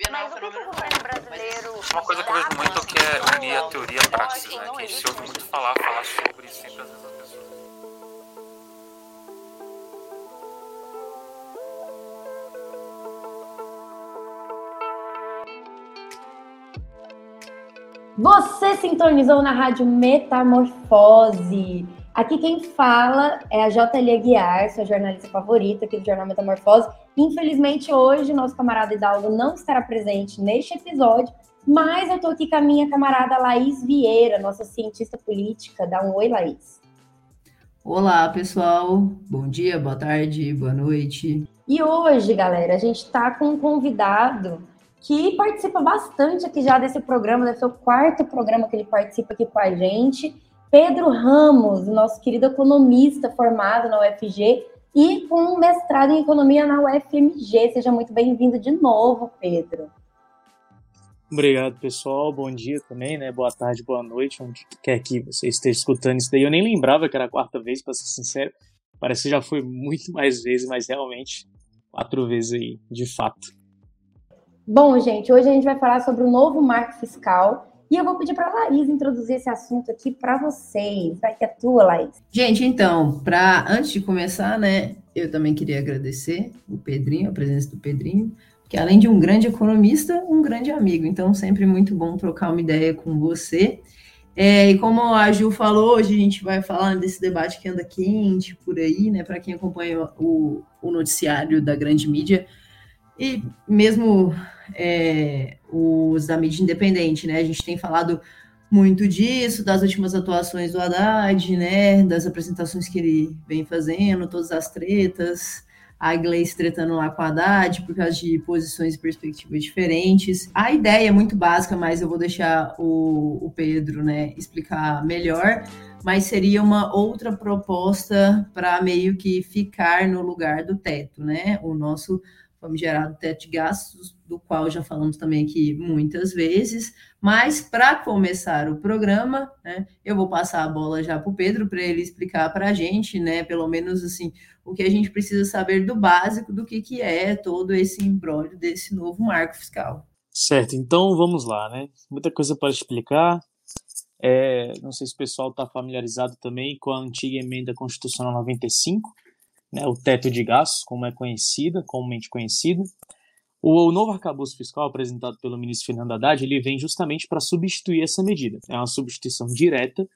Bienal é um fenômeno governo brasileiro. Uma coisa que eu vejo muito é que é unir a teoria à prática, né? Que a gente ouve muito falar, falar sobre sempre às vezes as pessoas. Você sintonizou na rádio Metamorfose. Aqui quem fala é a JL Aguiar, sua jornalista favorita aqui do Jornal Metamorfose. Infelizmente, hoje, nosso camarada Hidalgo não estará presente neste episódio, mas eu estou aqui com a minha camarada Laís Vieira, nossa cientista política. Dá um oi, Laís. Olá, pessoal. Bom dia, boa tarde, boa noite. E hoje, galera, a gente está com um convidado que participa bastante aqui já desse programa, deve ser o quarto programa que ele participa aqui com a gente. Pedro Ramos, nosso querido economista formado na UFG e com um mestrado em economia na UFMG. Seja muito bem-vindo de novo, Pedro. Obrigado, pessoal. Bom dia também, né? Boa tarde, boa noite, onde quer que você esteja escutando isso daí. Eu nem lembrava que era a quarta vez, para ser sincero. Parece que já foi muito mais vezes, mas realmente quatro vezes aí, de fato. Bom, gente, hoje a gente vai falar sobre o novo marco fiscal e eu vou pedir para a Laís introduzir esse assunto aqui para vocês. Vai que é tua, Laís. Gente, então, para antes de começar, né, eu também queria agradecer o Pedrinho, a presença do Pedrinho, que além de um grande economista, um grande amigo. Então, sempre muito bom trocar uma ideia com você. É, e como a Gil falou, hoje a gente vai falar desse debate que anda quente por aí, né? Para quem acompanha o, o noticiário da grande mídia, e mesmo é, os da mídia independente, né? A gente tem falado muito disso, das últimas atuações do Haddad, né? Das apresentações que ele vem fazendo, todas as tretas, a Gleice tretando lá com a Haddad por causa de posições e perspectivas diferentes. A ideia é muito básica, mas eu vou deixar o, o Pedro, né, explicar melhor. Mas seria uma outra proposta para meio que ficar no lugar do teto, né? O nosso famigerado teto de gastos, do qual já falamos também aqui muitas vezes. Mas para começar o programa, né, eu vou passar a bola já para o Pedro para ele explicar para a gente, né, pelo menos assim, o que a gente precisa saber do básico do que, que é todo esse embrólio desse novo marco fiscal. Certo, então vamos lá, né? Muita coisa para explicar. É, não sei se o pessoal está familiarizado também com a antiga emenda constitucional 95, né, o teto de gastos, como é conhecida, comumente conhecido. O, o novo arcabouço fiscal apresentado pelo ministro Fernando Haddad, ele vem justamente para substituir essa medida. É uma substituição direta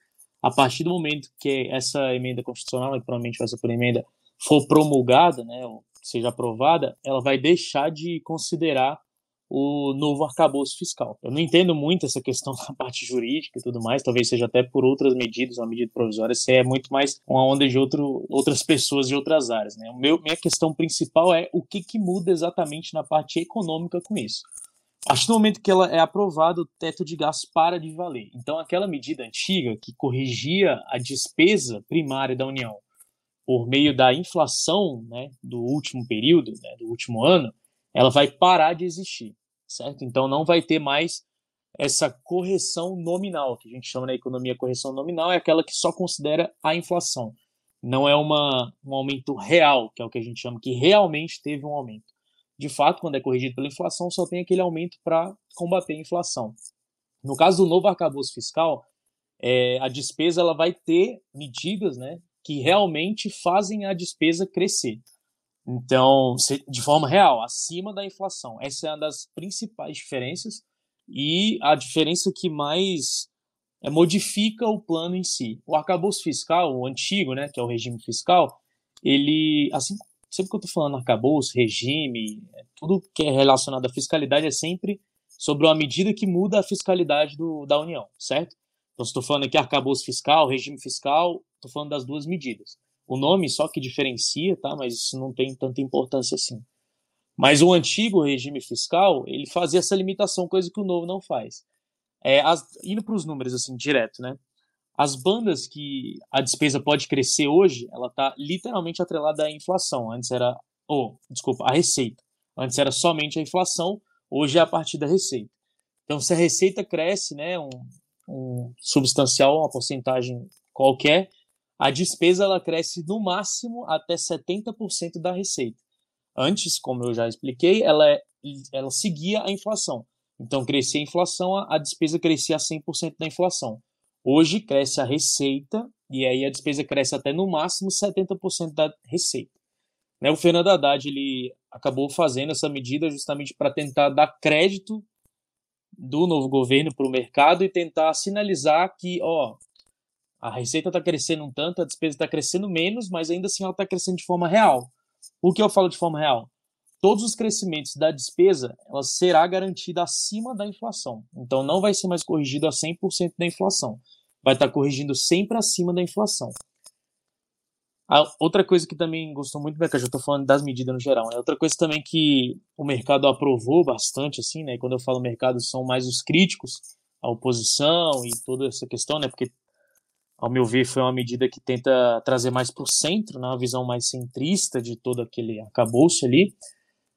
a partir do momento que essa emenda constitucional, que provavelmente vai ser por emenda, for promulgada, né, ou seja aprovada, ela vai deixar de considerar o novo arcabouço fiscal. Eu não entendo muito essa questão da parte jurídica e tudo mais, talvez seja até por outras medidas, uma medida provisória, se é muito mais uma onda de outro, outras pessoas de outras áreas. Né? Meu, minha questão principal é o que, que muda exatamente na parte econômica com isso. A partir do momento que ela é aprovada, o teto de gastos para de valer. Então, aquela medida antiga que corrigia a despesa primária da União por meio da inflação né, do último período, né, do último ano, ela vai parar de existir certo? Então não vai ter mais essa correção nominal, que a gente chama na economia correção nominal, é aquela que só considera a inflação. Não é uma, um aumento real, que é o que a gente chama que realmente teve um aumento. De fato, quando é corrigido pela inflação, só tem aquele aumento para combater a inflação. No caso do novo arcabouço fiscal, é, a despesa ela vai ter medidas né, que realmente fazem a despesa crescer. Então, de forma real, acima da inflação. Essa é uma das principais diferenças e a diferença que mais é, modifica o plano em si. O arcabouço fiscal, o antigo, né, que é o regime fiscal, ele, assim, sempre que eu estou falando arcabouço, regime, tudo que é relacionado à fiscalidade é sempre sobre uma medida que muda a fiscalidade do, da União, certo? Então, se estou falando aqui arcabouço fiscal, regime fiscal, estou falando das duas medidas. O nome só que diferencia, tá? Mas isso não tem tanta importância assim. Mas o antigo regime fiscal, ele fazia essa limitação, coisa que o novo não faz. É, as, indo para os números assim, direto, né? As bandas que a despesa pode crescer hoje, ela está literalmente atrelada à inflação. Antes era, oh, desculpa, a receita. Antes era somente a inflação, hoje é a partir da receita. Então, se a receita cresce, né, um, um substancial, uma porcentagem qualquer, a despesa ela cresce no máximo até 70% da receita. Antes, como eu já expliquei, ela é ela seguia a inflação. Então, crescia a inflação, a despesa crescia a 100% da inflação. Hoje, cresce a receita, e aí a despesa cresce até no máximo 70% da receita. Né, o Fernando Haddad ele acabou fazendo essa medida justamente para tentar dar crédito do novo governo para o mercado e tentar sinalizar que, ó, a receita está crescendo um tanto, a despesa está crescendo menos, mas ainda assim ela está crescendo de forma real. O que eu falo de forma real? Todos os crescimentos da despesa, ela será garantida acima da inflação. Então não vai ser mais corrigido a 100% da inflação. Vai estar tá corrigindo sempre acima da inflação. A outra coisa que também gostou muito, né, que eu já estou falando das medidas no geral, né? Outra coisa também que o mercado aprovou bastante, assim, né? Quando eu falo mercado, são mais os críticos, a oposição e toda essa questão, né? Porque ao meu ver, foi uma medida que tenta trazer mais para o centro, né, uma visão mais centrista de todo aquele arcabouço ali.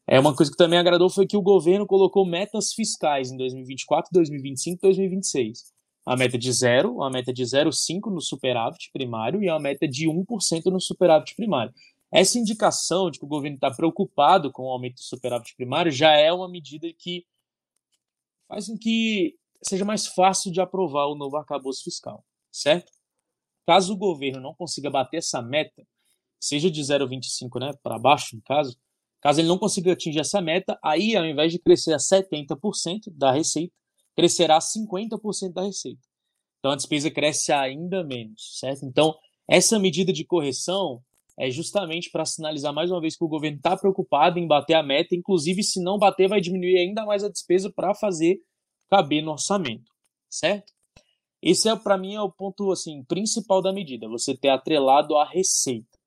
É uma coisa que também agradou foi que o governo colocou metas fiscais em 2024, 2025 e 2026. A meta de zero, a meta de 0,5 no superávit primário e a meta de 1% no superávit primário. Essa indicação de que o governo está preocupado com o aumento do superávit primário já é uma medida que faz com que seja mais fácil de aprovar o novo arcabouço fiscal, certo? Caso o governo não consiga bater essa meta, seja de 0,25 né, para baixo, no caso, caso ele não consiga atingir essa meta, aí ao invés de crescer a 70% da receita, crescerá a 50% da receita. Então a despesa cresce ainda menos, certo? Então, essa medida de correção é justamente para sinalizar mais uma vez que o governo está preocupado em bater a meta, inclusive se não bater, vai diminuir ainda mais a despesa para fazer caber no orçamento, certo? Esse é para mim é o ponto assim principal da medida, você ter atrelado a receita.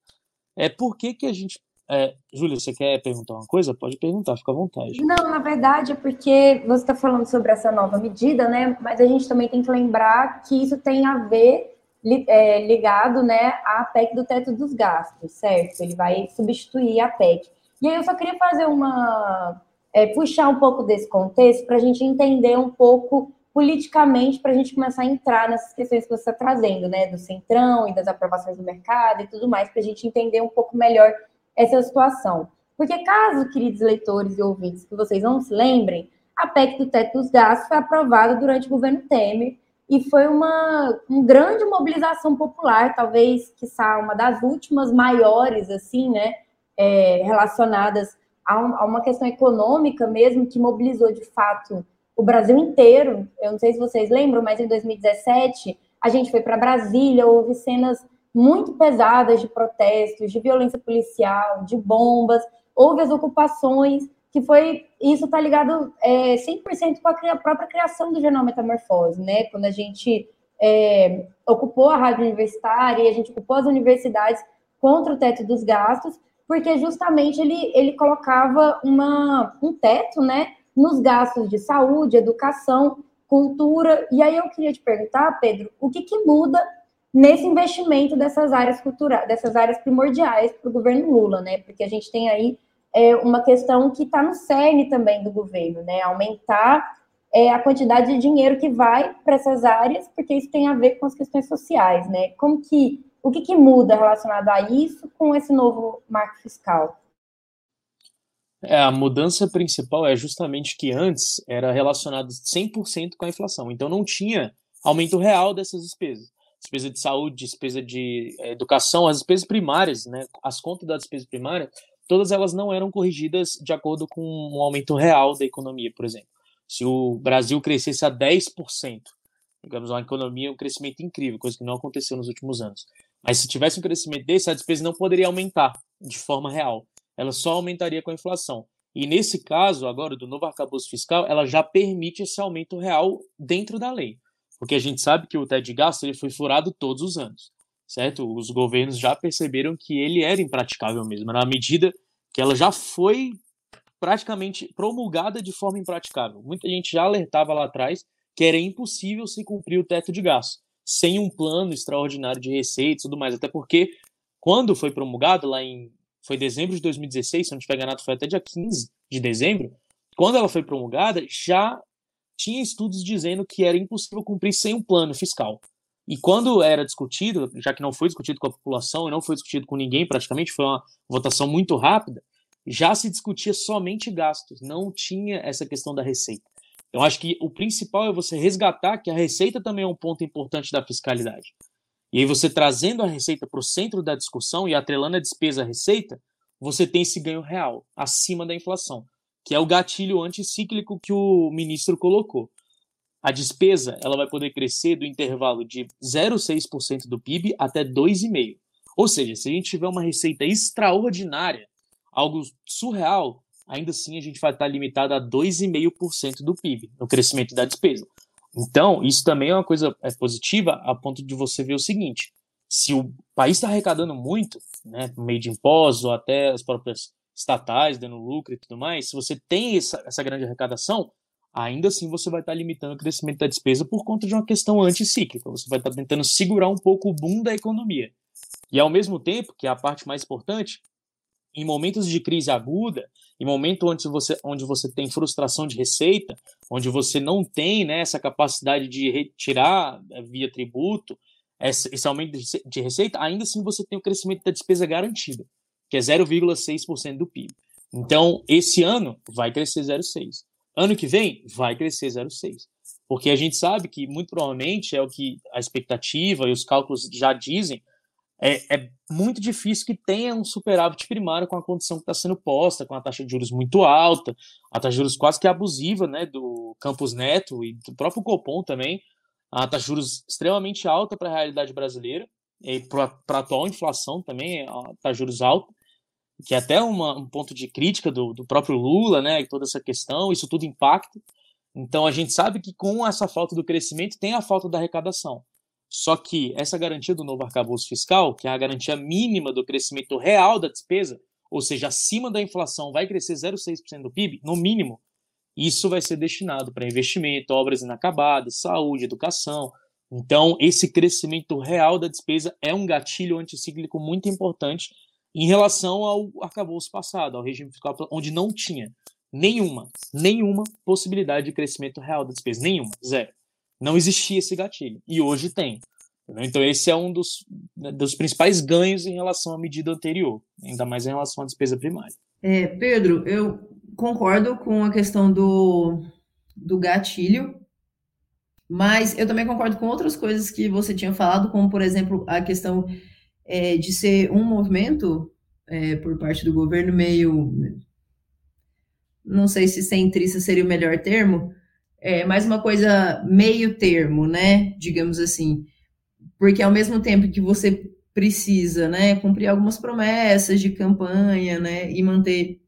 É por que que a gente é, Júlia, você quer perguntar uma coisa? Pode perguntar, fica à vontade. Não, na verdade é porque você está falando sobre essa nova medida, né? Mas a gente também tem que lembrar que isso tem a ver é, ligado, né, à PEC do teto dos gastos, certo? Ele vai substituir a PEC. E aí eu só queria fazer uma é, puxar um pouco desse contexto para a gente entender um pouco politicamente para a gente começar a entrar nessas questões que você está trazendo, né, do centrão e das aprovações do mercado e tudo mais, para a gente entender um pouco melhor essa situação. Porque caso, queridos leitores e ouvintes, que vocês não se lembrem, a PEC do teto dos gastos foi aprovada durante o governo Temer e foi uma, uma grande mobilização popular, talvez, que uma das últimas maiores, assim, né, é, relacionadas a, um, a uma questão econômica mesmo, que mobilizou, de fato, o Brasil inteiro. Eu não sei se vocês lembram, mas em 2017 a gente foi para Brasília, houve cenas muito pesadas de protestos, de violência policial, de bombas, houve as ocupações, que foi isso está ligado é, 100% com a própria criação do Jornal Metamorfose, né? Quando a gente é, ocupou a rádio universitária e a gente ocupou as universidades contra o teto dos gastos, porque justamente ele, ele colocava uma, um teto, né? Nos gastos de saúde, educação, cultura. E aí eu queria te perguntar, Pedro, o que, que muda nesse investimento dessas áreas culturais, dessas áreas primordiais para o governo Lula, né? Porque a gente tem aí é, uma questão que está no cerne também do governo, né? Aumentar é, a quantidade de dinheiro que vai para essas áreas, porque isso tem a ver com as questões sociais, né? Como que o que, que muda relacionado a isso com esse novo marco fiscal? É, a mudança principal é justamente que antes era relacionado 100% com a inflação, então não tinha aumento real dessas despesas. Despesa de saúde, despesa de é, educação, as despesas primárias, né, as contas da despesa primária, todas elas não eram corrigidas de acordo com um aumento real da economia, por exemplo. Se o Brasil crescesse a 10%, digamos, uma economia, um crescimento incrível, coisa que não aconteceu nos últimos anos. Mas se tivesse um crescimento desse, a despesa não poderia aumentar de forma real ela só aumentaria com a inflação. E nesse caso, agora, do novo arcabouço fiscal, ela já permite esse aumento real dentro da lei. Porque a gente sabe que o teto de gasto ele foi furado todos os anos, certo? Os governos já perceberam que ele era impraticável mesmo, na medida que ela já foi praticamente promulgada de forma impraticável. Muita gente já alertava lá atrás que era impossível se cumprir o teto de gasto sem um plano extraordinário de receitas e tudo mais, até porque quando foi promulgado lá em foi dezembro de 2016, se não tiver enganado, foi até dia 15 de dezembro. Quando ela foi promulgada, já tinha estudos dizendo que era impossível cumprir sem um plano fiscal. E quando era discutido, já que não foi discutido com a população e não foi discutido com ninguém, praticamente foi uma votação muito rápida, já se discutia somente gastos, não tinha essa questão da receita. Eu acho que o principal é você resgatar que a receita também é um ponto importante da fiscalidade. E aí você trazendo a receita para o centro da discussão e atrelando a despesa à receita, você tem esse ganho real, acima da inflação, que é o gatilho anticíclico que o ministro colocou. A despesa ela vai poder crescer do intervalo de 0,6% do PIB até 2,5%. Ou seja, se a gente tiver uma receita extraordinária, algo surreal, ainda assim a gente vai estar limitado a 2,5% do PIB no crescimento da despesa. Então, isso também é uma coisa é, positiva a ponto de você ver o seguinte: se o país está arrecadando muito, né, por meio de impostos ou até as próprias estatais dando lucro e tudo mais, se você tem essa, essa grande arrecadação, ainda assim você vai estar limitando o crescimento da despesa por conta de uma questão anticíclica. Você vai estar tentando segurar um pouco o boom da economia. E ao mesmo tempo, que é a parte mais importante, em momentos de crise aguda, em momento onde você, onde você tem frustração de receita, onde você não tem né, essa capacidade de retirar eh, via tributo esse, aumento de receita, ainda assim você tem o crescimento da despesa garantida, que é 0,6% do PIB. Então, esse ano vai crescer 0,6%. Ano que vem, vai crescer 0,6%. Porque a gente sabe que, muito provavelmente, é o que a expectativa e os cálculos já dizem, é, é, muito difícil que tenha um superávit primário com a condição que está sendo posta, com a taxa de juros muito alta, a taxa de juros quase que abusiva né, do Campos Neto e do próprio Copom também, a taxa de juros extremamente alta para a realidade brasileira e para a atual inflação também, a taxa de juros alta, que é até uma, um ponto de crítica do, do próprio Lula, né, toda essa questão, isso tudo impacta. Então a gente sabe que com essa falta do crescimento tem a falta da arrecadação. Só que essa garantia do novo arcabouço fiscal, que é a garantia mínima do crescimento real da despesa, ou seja, acima da inflação vai crescer 0,6% do PIB, no mínimo, isso vai ser destinado para investimento, obras inacabadas, saúde, educação. Então, esse crescimento real da despesa é um gatilho anticíclico muito importante em relação ao arcabouço passado, ao regime fiscal, onde não tinha nenhuma, nenhuma possibilidade de crescimento real da despesa, nenhuma, zero não existia esse gatilho. E hoje tem. Entendeu? Então, esse é um dos, né, dos principais ganhos em relação à medida anterior, ainda mais em relação à despesa primária. É, Pedro, eu concordo com a questão do, do gatilho, mas eu também concordo com outras coisas que você tinha falado, como, por exemplo, a questão é, de ser um movimento é, por parte do governo meio. Não sei se centrista seria o melhor termo, é, mais uma coisa meio termo, né? Digamos assim. Porque ao mesmo tempo que você precisa, né, cumprir algumas promessas de campanha, né, e manter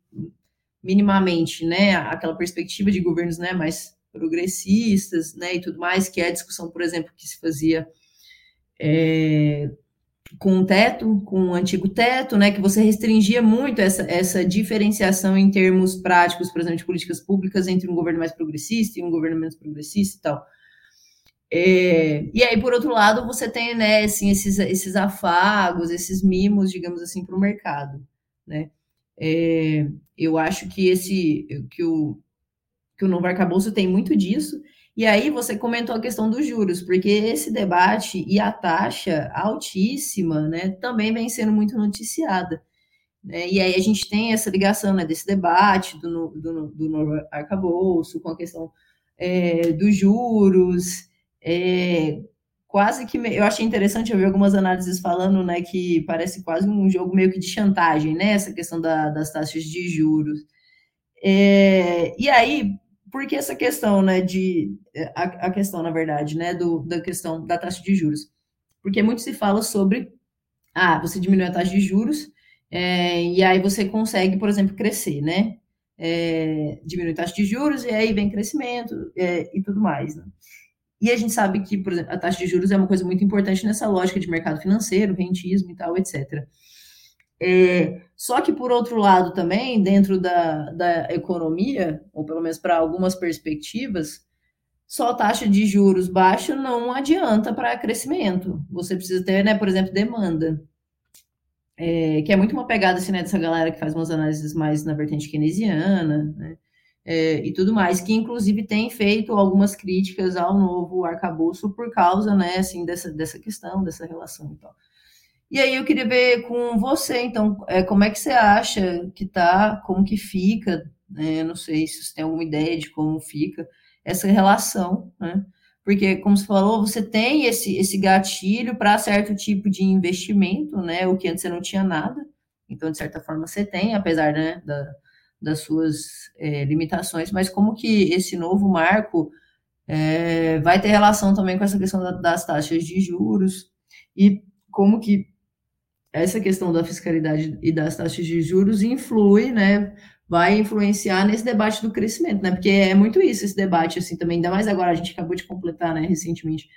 minimamente, né, aquela perspectiva de governos, né, mais progressistas, né, e tudo mais, que é a discussão, por exemplo, que se fazia é, com o teto, com o antigo teto, né, que você restringia muito essa, essa diferenciação em termos práticos, por exemplo, de políticas públicas entre um governo mais progressista e um governo menos progressista e tal. É, e aí, por outro lado, você tem, né, assim, esses, esses afagos, esses mimos, digamos assim, para o mercado, né. É, eu acho que esse, que o, que o novo arcabouço tem muito disso, e aí você comentou a questão dos juros, porque esse debate e a taxa altíssima, né, também vem sendo muito noticiada. Né? E aí a gente tem essa ligação né, desse debate do, do, do novo arcabouço com a questão é, dos juros, é, quase que eu achei interessante eu algumas análises falando, né, que parece quase um jogo meio que de chantagem, né, essa questão da, das taxas de juros. É, e aí porque essa questão, né, de a, a, questão, na verdade, né, do, da questão da taxa de juros, porque muito se fala sobre, ah, você diminui a taxa de juros é, e aí você consegue, por exemplo, crescer, né, é, diminui a taxa de juros e aí vem crescimento é, e tudo mais, né? E a gente sabe que, por exemplo, a taxa de juros é uma coisa muito importante nessa lógica de mercado financeiro, rentismo e tal, etc. É, só que, por outro lado, também, dentro da, da economia, ou pelo menos para algumas perspectivas, só taxa de juros baixa não adianta para crescimento. Você precisa ter, né, por exemplo, demanda. É, que é muito uma pegada assim, né, dessa galera que faz umas análises mais na vertente keynesiana, né, é, e tudo mais, que inclusive tem feito algumas críticas ao novo arcabouço por causa, né, assim, dessa, dessa questão, dessa relação e tal. E aí eu queria ver com você, então, é, como é que você acha que tá, como que fica, né? não sei se você tem alguma ideia de como fica essa relação, né? Porque, como você falou, você tem esse, esse gatilho para certo tipo de investimento, né? O que antes você não tinha nada. Então, de certa forma, você tem, apesar né, da, das suas é, limitações, mas como que esse novo marco é, vai ter relação também com essa questão da, das taxas de juros e como que essa questão da fiscalidade e das taxas de juros influi, né, vai influenciar nesse debate do crescimento, né, porque é muito isso, esse debate, assim, também, ainda mais agora, a gente acabou de completar, né, recentemente,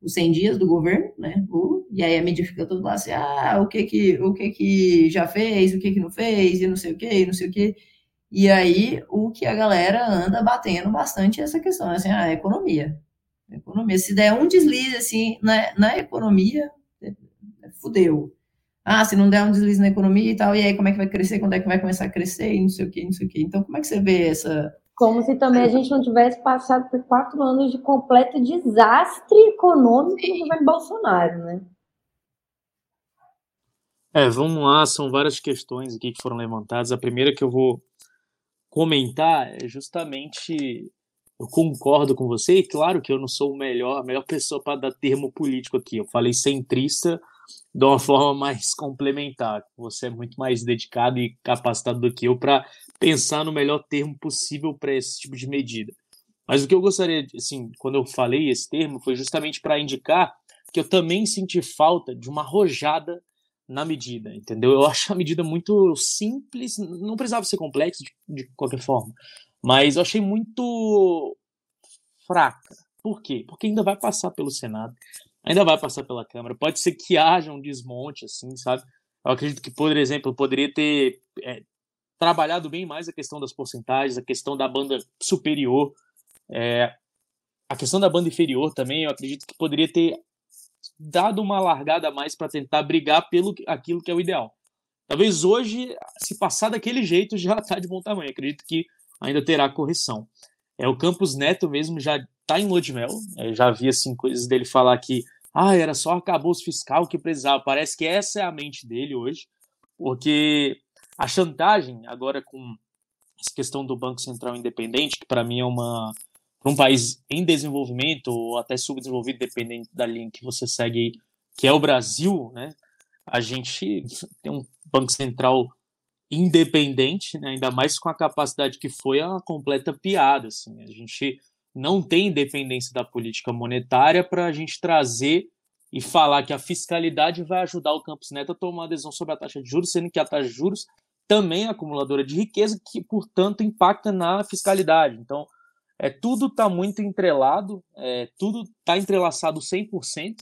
os 100 dias do governo, né, e aí a mídia fica toda lá assim, ah, o que que, o que que já fez, o que que não fez, e não sei o que, e não sei o que, e aí o que a galera anda batendo bastante é essa questão, assim, ah, economia, economia, se der um deslize, assim, na, na economia, é, é, fudeu, ah, se não der um deslize na economia e tal, e aí como é que vai crescer, quando é que vai começar a crescer, e não sei o que, não sei o que. Então, como é que você vê essa. Como se também a gente não tivesse passado por quatro anos de completo desastre econômico no governo Bolsonaro, né? É, vamos lá, são várias questões aqui que foram levantadas. A primeira que eu vou comentar é justamente eu concordo com você, e claro que eu não sou o melhor, a melhor pessoa para dar termo político aqui. Eu falei centrista, de uma forma mais complementar. Você é muito mais dedicado e capacitado do que eu para pensar no melhor termo possível para esse tipo de medida. Mas o que eu gostaria, assim, quando eu falei esse termo, foi justamente para indicar que eu também senti falta de uma rojada na medida, entendeu? Eu acho a medida muito simples, não precisava ser complexa de, de qualquer forma, mas eu achei muito fraca. Por quê? Porque ainda vai passar pelo Senado ainda vai passar pela Câmara. Pode ser que haja um desmonte, assim, sabe? Eu acredito que, por exemplo, poderia ter é, trabalhado bem mais a questão das porcentagens, a questão da banda superior, é, a questão da banda inferior também. Eu acredito que poderia ter dado uma largada a mais para tentar brigar pelo aquilo que é o ideal. Talvez hoje, se passar daquele jeito, já está de bom tamanho. Acredito que ainda terá correção. É o Campos Neto mesmo já está em lua de mel. Eu já vi assim coisas dele falar que ah, era só arcabouço fiscal que precisava. Parece que essa é a mente dele hoje, porque a chantagem, agora com essa questão do Banco Central Independente, que para mim é uma. Para um país em desenvolvimento, ou até subdesenvolvido, dependendo da linha que você segue, que é o Brasil, né? A gente tem um Banco Central independente, né? ainda mais com a capacidade que foi, é uma completa piada. Assim. A gente não tem independência da política monetária para a gente trazer e falar que a fiscalidade vai ajudar o Campos Neto a tomar uma decisão sobre a taxa de juros, sendo que a taxa de juros também é acumuladora de riqueza, que, portanto, impacta na fiscalidade. Então, é, tudo está muito entrelado, é, tudo está entrelaçado 100%,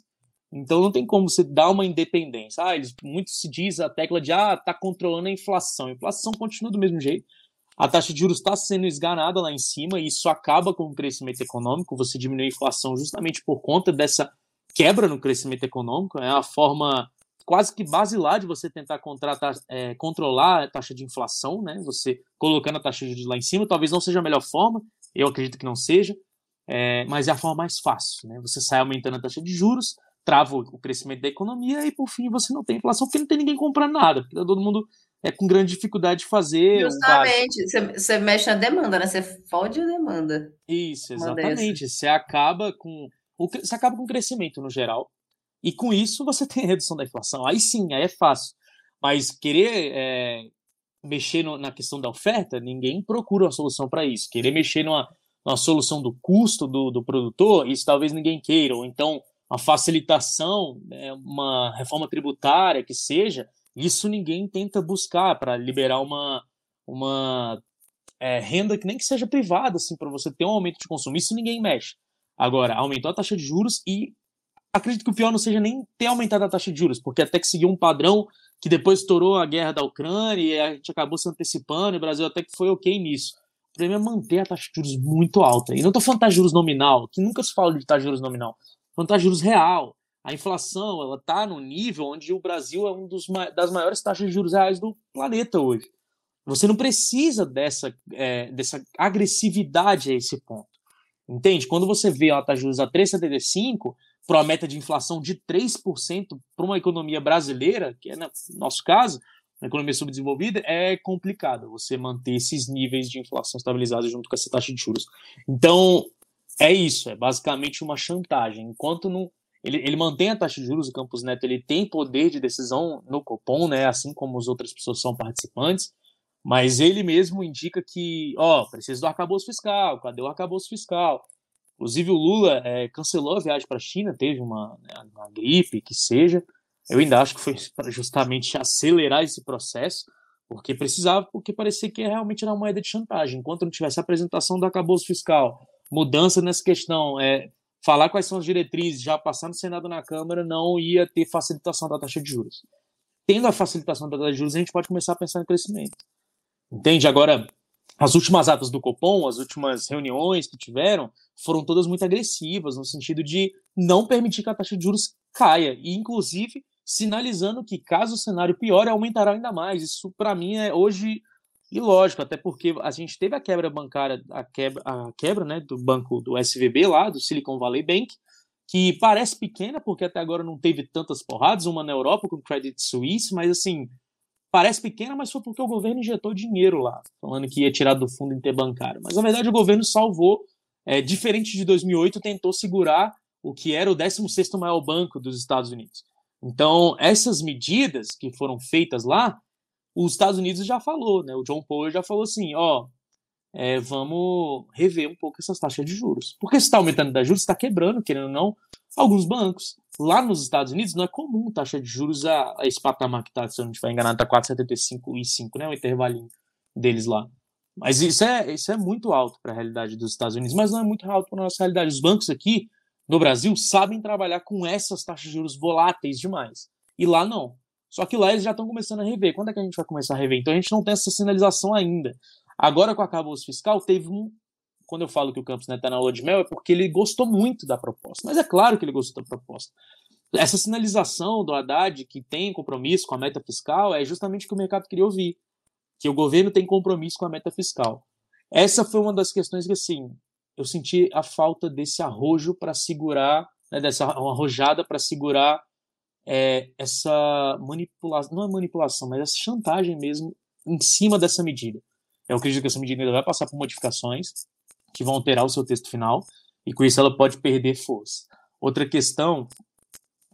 então não tem como você dar uma independência. Ah, eles, muito se diz a tecla de, ah, está controlando a inflação. A inflação continua do mesmo jeito, a taxa de juros está sendo esganada lá em cima e isso acaba com o crescimento econômico. Você diminui a inflação justamente por conta dessa quebra no crescimento econômico. É a forma quase que basilar de você tentar contratar, é, controlar a taxa de inflação, né? Você colocando a taxa de juros lá em cima. Talvez não seja a melhor forma, eu acredito que não seja, é, mas é a forma mais fácil, né? Você sai aumentando a taxa de juros, trava o crescimento da economia e por fim você não tem inflação porque não tem ninguém comprando nada, porque todo mundo é com grande dificuldade de fazer. Justamente, um você, você mexe na demanda, né? Você fode a demanda. Isso, exatamente. Você acaba com. Você acaba com o crescimento no geral. E com isso você tem redução da inflação. Aí sim, aí é fácil. Mas querer é, mexer no, na questão da oferta, ninguém procura uma solução para isso. Querer mexer numa, numa solução do custo do, do produtor, isso talvez ninguém queira. Ou então, uma facilitação, né, uma reforma tributária que seja, isso ninguém tenta buscar para liberar uma, uma é, renda que nem que seja privada, assim, para você ter um aumento de consumo. Isso ninguém mexe. Agora, aumentou a taxa de juros e acredito que o pior não seja nem ter aumentado a taxa de juros, porque até que seguiu um padrão que depois estourou a guerra da Ucrânia e a gente acabou se antecipando, e o Brasil até que foi ok nisso. O problema é manter a taxa de juros muito alta. E não estou falando de juros nominal, que nunca se fala de taxa de juros nominal. Falando de juros real a inflação ela está no nível onde o Brasil é um dos das maiores taxas de juros reais do planeta hoje. Você não precisa dessa, é, dessa agressividade a esse ponto. Entende? Quando você vê a taxa de juros a 3,75, para uma meta de inflação de 3% para uma economia brasileira, que é no nosso caso, uma economia subdesenvolvida, é complicado você manter esses níveis de inflação estabilizados junto com essa taxa de juros. Então, é isso, é basicamente uma chantagem. Enquanto não, ele, ele mantém a taxa de juros, o Campos Neto ele tem poder de decisão no Copom, né, assim como as outras pessoas são participantes, mas ele mesmo indica que, ó, precisa do arcabouço fiscal, cadê o arcabouço fiscal? Inclusive, o Lula é, cancelou a viagem para a China, teve uma, né, uma gripe, que seja. Eu ainda acho que foi para justamente acelerar esse processo, porque precisava, porque parecia que realmente era uma moeda de chantagem. Enquanto não tivesse apresentação do arcabouço fiscal, mudança nessa questão, é, falar quais são as diretrizes, já passar no Senado na Câmara, não ia ter facilitação da taxa de juros. Tendo a facilitação da taxa de juros, a gente pode começar a pensar em crescimento. Entende? Agora, as últimas atas do Copom, as últimas reuniões que tiveram, foram todas muito agressivas, no sentido de não permitir que a taxa de juros caia, e inclusive sinalizando que, caso o cenário piore, aumentará ainda mais. Isso, para mim, é hoje ilógico, até porque a gente teve a quebra bancária, a quebra, a quebra né, do banco do SVB lá, do Silicon Valley Bank, que parece pequena, porque até agora não teve tantas porradas, uma na Europa com Credit Suisse, mas assim, parece pequena, mas foi porque o governo injetou dinheiro lá, falando que ia tirar do fundo interbancário. Mas na verdade o governo salvou, é, diferente de 2008, tentou segurar o que era o 16º maior banco dos Estados Unidos. Então, essas medidas que foram feitas lá, os Estados Unidos já falou, né? O John Powell já falou assim, ó, é, vamos rever um pouco essas taxas de juros. Porque se está aumentando da juros, está quebrando, querendo ou não, alguns bancos. Lá nos Estados Unidos não é comum taxa de juros a, a esse patamar que está, se eu não estiver enganado, está 4,75 e 5, né? O intervalinho deles lá. Mas isso é, isso é muito alto para a realidade dos Estados Unidos, mas não é muito alto para a nossa realidade. Os bancos aqui no Brasil sabem trabalhar com essas taxas de juros voláteis demais. E lá não. Só que lá eles já estão começando a rever. Quando é que a gente vai começar a rever? Então a gente não tem essa sinalização ainda. Agora com a acabouço fiscal, teve um quando eu falo que o Campos está na lua de mel, é porque ele gostou muito da proposta. Mas é claro que ele gostou da proposta. Essa sinalização do Haddad que tem compromisso com a meta fiscal é justamente o que o mercado queria ouvir. Que o governo tem compromisso com a meta fiscal. Essa foi uma das questões que, assim, eu senti a falta desse arrojo para segurar, né, dessa arrojada para segurar é, essa manipulação, não é manipulação, mas essa chantagem mesmo em cima dessa medida. Eu acredito que essa medida vai passar por modificações, que vão alterar o seu texto final, e com isso ela pode perder força. Outra questão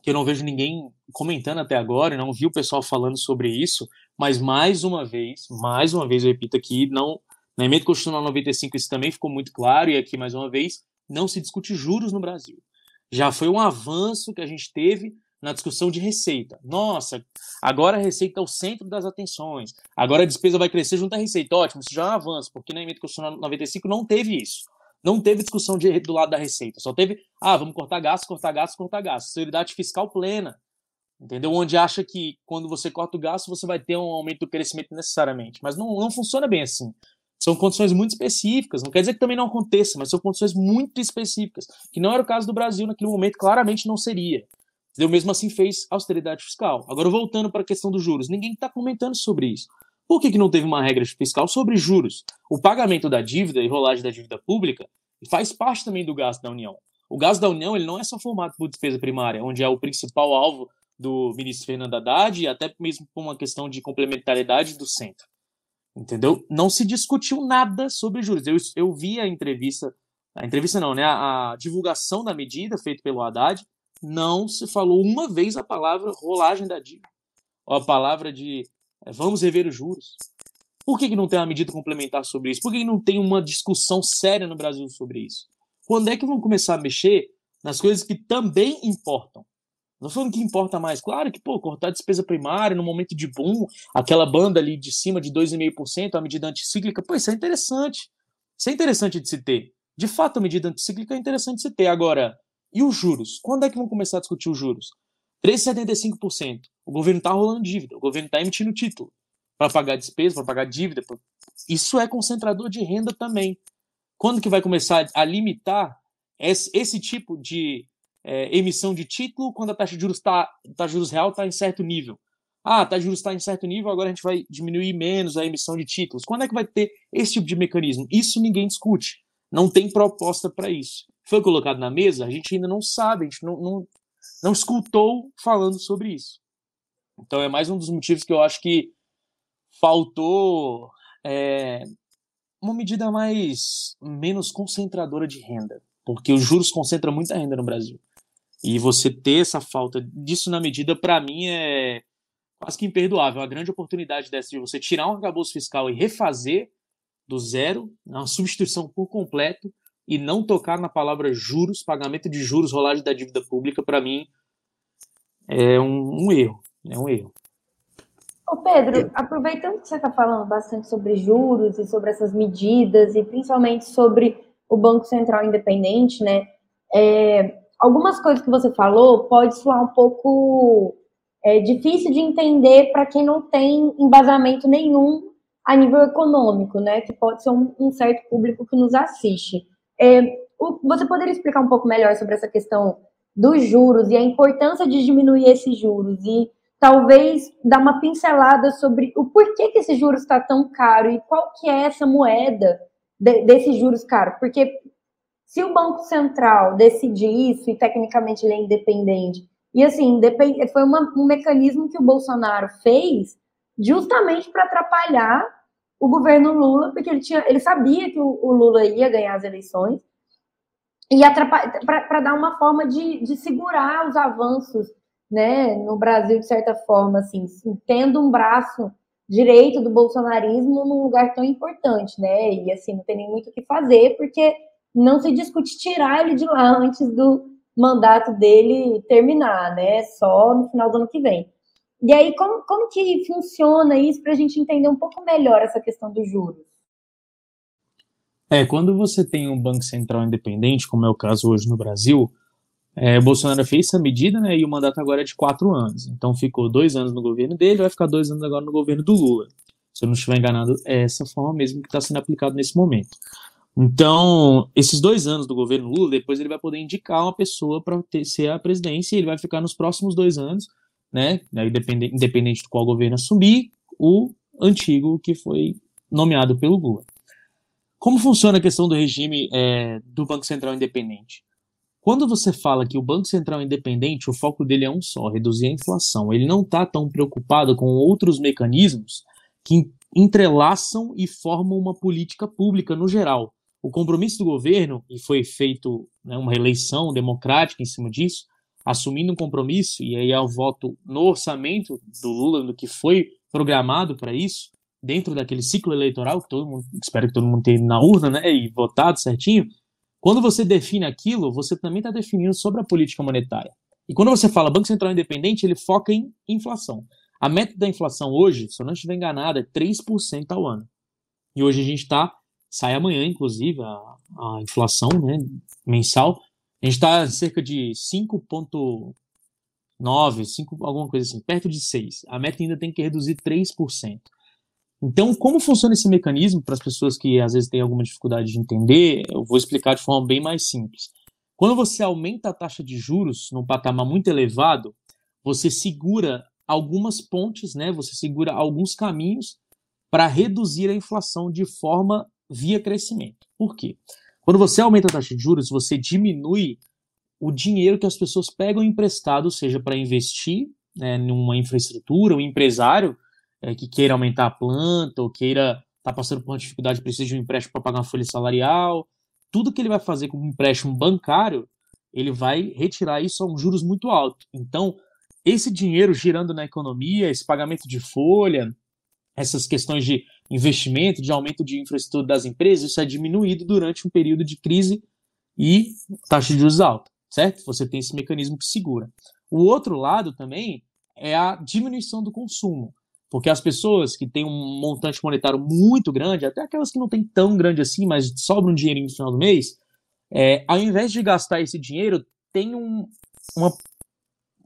que eu não vejo ninguém comentando até agora, não vi o pessoal falando sobre isso, mas mais uma vez, mais uma vez eu repito aqui, não na emenda constitucional 95 isso também ficou muito claro e aqui mais uma vez não se discute juros no Brasil. Já foi um avanço que a gente teve na discussão de receita. Nossa, agora a receita é o centro das atenções. Agora a despesa vai crescer junto à receita. Ótimo, isso já é um avanço, porque na emenda constitucional 95 não teve isso. Não teve discussão de, do lado da receita. Só teve, ah, vamos cortar gastos, cortar gastos, cortar gastos. Seguridade fiscal plena. Entendeu? Onde acha que quando você corta o gasto, você vai ter um aumento do crescimento necessariamente. Mas não, não funciona bem assim. São condições muito específicas. Não quer dizer que também não aconteça, mas são condições muito específicas. Que não era o caso do Brasil naquele momento, claramente não seria. Entendeu? Mesmo assim fez austeridade fiscal. Agora, voltando para a questão dos juros, ninguém está comentando sobre isso. Por que, que não teve uma regra fiscal sobre juros? O pagamento da dívida e rolagem da dívida pública faz parte também do gasto da União. O gasto da União ele não é só formado por despesa primária, onde é o principal alvo do ministro Fernando Haddad e até mesmo por uma questão de complementariedade do centro. Entendeu? Não se discutiu nada sobre juros. Eu, eu vi a entrevista, a entrevista não, né? A, a divulgação da medida feita pelo Haddad, não se falou uma vez a palavra rolagem da dívida, ou a palavra de é, vamos rever os juros. Por que, que não tem uma medida complementar sobre isso? Por que, que não tem uma discussão séria no Brasil sobre isso? Quando é que vão começar a mexer nas coisas que também importam? Não falando que importa mais. Claro que, pô, cortar a despesa primária no momento de boom, aquela banda ali de cima de 2,5%, a medida anticíclica, pô, isso é interessante. Isso é interessante de se ter. De fato, a medida anticíclica é interessante de se ter. Agora, e os juros? Quando é que vão começar a discutir os juros? 3,75%. O governo está rolando dívida, o governo está emitindo título para pagar despesa, para pagar dívida. Pra... Isso é concentrador de renda também. Quando que vai começar a limitar esse, tipo de é, emissão de título quando a taxa de juros, tá, taxa juros real está em certo nível? Ah, a taxa de juros está em certo nível, agora a gente vai diminuir menos a emissão de títulos. Quando é que vai ter esse tipo de mecanismo? Isso ninguém discute. Não tem proposta para isso. Foi colocado na mesa, a gente ainda não sabe, a gente não, não, não escutou falando sobre isso. Então é mais um dos motivos que eu acho que faltou é, uma medida mais menos concentradora de renda, porque os juros concentram muita renda no Brasil. E você ter essa falta disso na medida, para mim, é quase que imperdoável. A grande oportunidade dessa de você tirar um arcabouço fiscal e refazer do zero, uma substituição por completo, e não tocar na palavra juros, pagamento de juros, rolagem da dívida pública, para mim, é um, um, erro. É um erro. Ô Pedro, aproveitando que você está falando bastante sobre juros e sobre essas medidas, e principalmente sobre o Banco Central Independente, né? É, algumas coisas que você falou pode soar um pouco é, difícil de entender para quem não tem embasamento nenhum a nível econômico, né? Que pode ser um, um certo público que nos assiste. É, você poderia explicar um pouco melhor sobre essa questão dos juros e a importância de diminuir esses juros e talvez dar uma pincelada sobre o porquê que esse juros está tão caro e qual que é essa moeda de, desses juros caros? Porque se o Banco Central decidir isso e tecnicamente ele é independente, e assim, foi uma, um mecanismo que o Bolsonaro fez justamente para atrapalhar o governo Lula, porque ele, tinha, ele sabia que o, o Lula ia ganhar as eleições, e para dar uma forma de, de segurar os avanços né, no Brasil, de certa forma, assim, tendo um braço direito do bolsonarismo num lugar tão importante, né? E assim, não tem nem muito o que fazer, porque não se discute tirar ele de lá antes do mandato dele terminar, né? Só no final do ano que vem. E aí, como, como que funciona isso para a gente entender um pouco melhor essa questão dos juros? É, quando você tem um Banco Central independente, como é o caso hoje no Brasil, é, Bolsonaro fez essa medida, né, e o mandato agora é de quatro anos. Então ficou dois anos no governo dele, vai ficar dois anos agora no governo do Lula. Se eu não estiver enganado, é essa forma mesmo que está sendo aplicado nesse momento. Então, esses dois anos do governo Lula, depois ele vai poder indicar uma pessoa para ser a presidência e ele vai ficar nos próximos dois anos né? Independente, independente de qual governo assumir, o antigo que foi nomeado pelo Lula. Como funciona a questão do regime é, do Banco Central independente? Quando você fala que o Banco Central independente, o foco dele é um só, reduzir a inflação. Ele não está tão preocupado com outros mecanismos que entrelaçam e formam uma política pública no geral. O compromisso do governo, e foi feito né, uma eleição democrática em cima disso, assumindo um compromisso, e aí é o voto no orçamento do Lula, do que foi programado para isso, dentro daquele ciclo eleitoral, que todo mundo, espero que todo mundo tenha na urna, né, e votado certinho, quando você define aquilo, você também está definindo sobre a política monetária. E quando você fala Banco Central Independente, ele foca em inflação. A meta da inflação hoje, se eu não estiver enganado, é 3% ao ano. E hoje a gente está, sai amanhã, inclusive, a, a inflação né, mensal, a gente está cerca de 5,9, 5, alguma coisa assim, perto de 6. A meta ainda tem que reduzir 3%. Então, como funciona esse mecanismo para as pessoas que às vezes têm alguma dificuldade de entender, eu vou explicar de forma bem mais simples. Quando você aumenta a taxa de juros num patamar muito elevado, você segura algumas pontes, né? Você segura alguns caminhos para reduzir a inflação de forma via crescimento. Por quê? Quando você aumenta a taxa de juros, você diminui o dinheiro que as pessoas pegam emprestado, seja para investir né, numa infraestrutura, um empresário é, que queira aumentar a planta ou queira estar tá passando por uma dificuldade, precisa de um empréstimo para pagar uma folha salarial, tudo que ele vai fazer com um empréstimo bancário, ele vai retirar isso a um juros muito alto. Então, esse dinheiro girando na economia, esse pagamento de folha, essas questões de investimento, de aumento de infraestrutura das empresas, isso é diminuído durante um período de crise e taxa de juros alta, certo? Você tem esse mecanismo que segura. O outro lado também é a diminuição do consumo, porque as pessoas que têm um montante monetário muito grande, até aquelas que não têm tão grande assim, mas sobram um dinheirinho no final do mês, é, ao invés de gastar esse dinheiro, tem um, uma,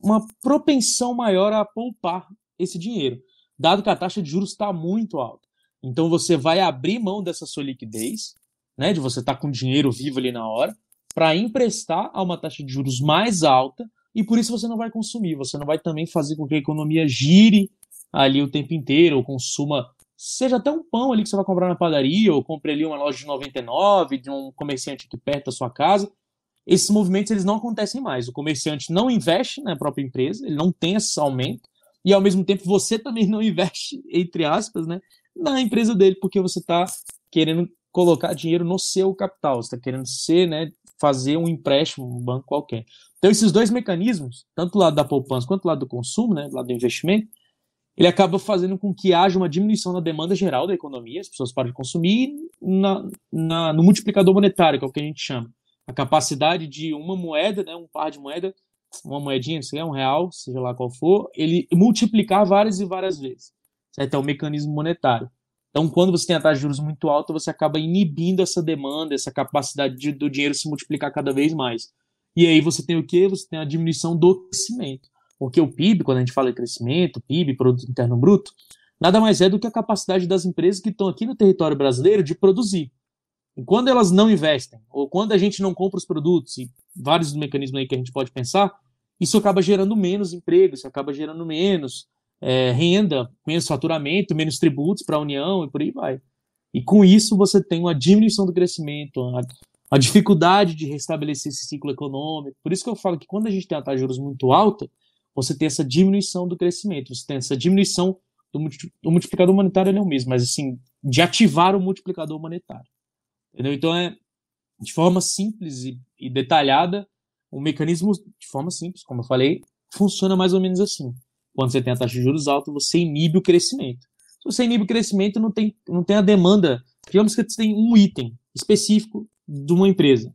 uma propensão maior a poupar esse dinheiro, dado que a taxa de juros está muito alta. Então você vai abrir mão dessa sua liquidez, né, de você estar tá com dinheiro vivo ali na hora, para emprestar a uma taxa de juros mais alta e por isso você não vai consumir, você não vai também fazer com que a economia gire ali o tempo inteiro, ou consuma, seja até um pão ali que você vai comprar na padaria, ou compre ali uma loja de 99, de um comerciante aqui perto da sua casa, esses movimentos eles não acontecem mais. O comerciante não investe na própria empresa, ele não tem esse aumento, e ao mesmo tempo você também não investe, entre aspas, né, na empresa dele, porque você está querendo colocar dinheiro no seu capital, você está querendo ser, né, fazer um empréstimo, um banco qualquer. Então, esses dois mecanismos, tanto lado da poupança quanto lado do consumo, né, lado do investimento, ele acaba fazendo com que haja uma diminuição na demanda geral da economia, as pessoas param de consumir, na, na, no multiplicador monetário, que é o que a gente chama. A capacidade de uma moeda, né, um par de moeda, uma moedinha, se é um real, seja lá qual for, ele multiplicar várias e várias vezes. Certo? É o mecanismo monetário. Então, quando você tem a taxa de juros muito alta, você acaba inibindo essa demanda, essa capacidade de, do dinheiro se multiplicar cada vez mais. E aí você tem o quê? Você tem a diminuição do crescimento. Porque o PIB, quando a gente fala de crescimento, PIB, Produto Interno Bruto, nada mais é do que a capacidade das empresas que estão aqui no território brasileiro de produzir. E quando elas não investem, ou quando a gente não compra os produtos, e vários mecanismos aí que a gente pode pensar, isso acaba gerando menos emprego, isso acaba gerando menos é, renda, menos faturamento, menos tributos para a União e por aí vai. E com isso você tem uma diminuição do crescimento, a, a, dificuldade de restabelecer esse ciclo econômico. Por isso que eu falo que quando a gente tem uma taxa de juros muito alta, você tem essa diminuição do crescimento, você tem essa diminuição do multiplicador monetário ele é o mesmo, mas assim, de ativar o multiplicador monetário. Entendeu? Então é de forma simples e, e detalhada, o mecanismo de forma simples, como eu falei, funciona mais ou menos assim quando você tem a taxa de juros alta, você inibe o crescimento. Se você inibe o crescimento, não tem, não tem a demanda. Digamos que você tem um item específico de uma empresa.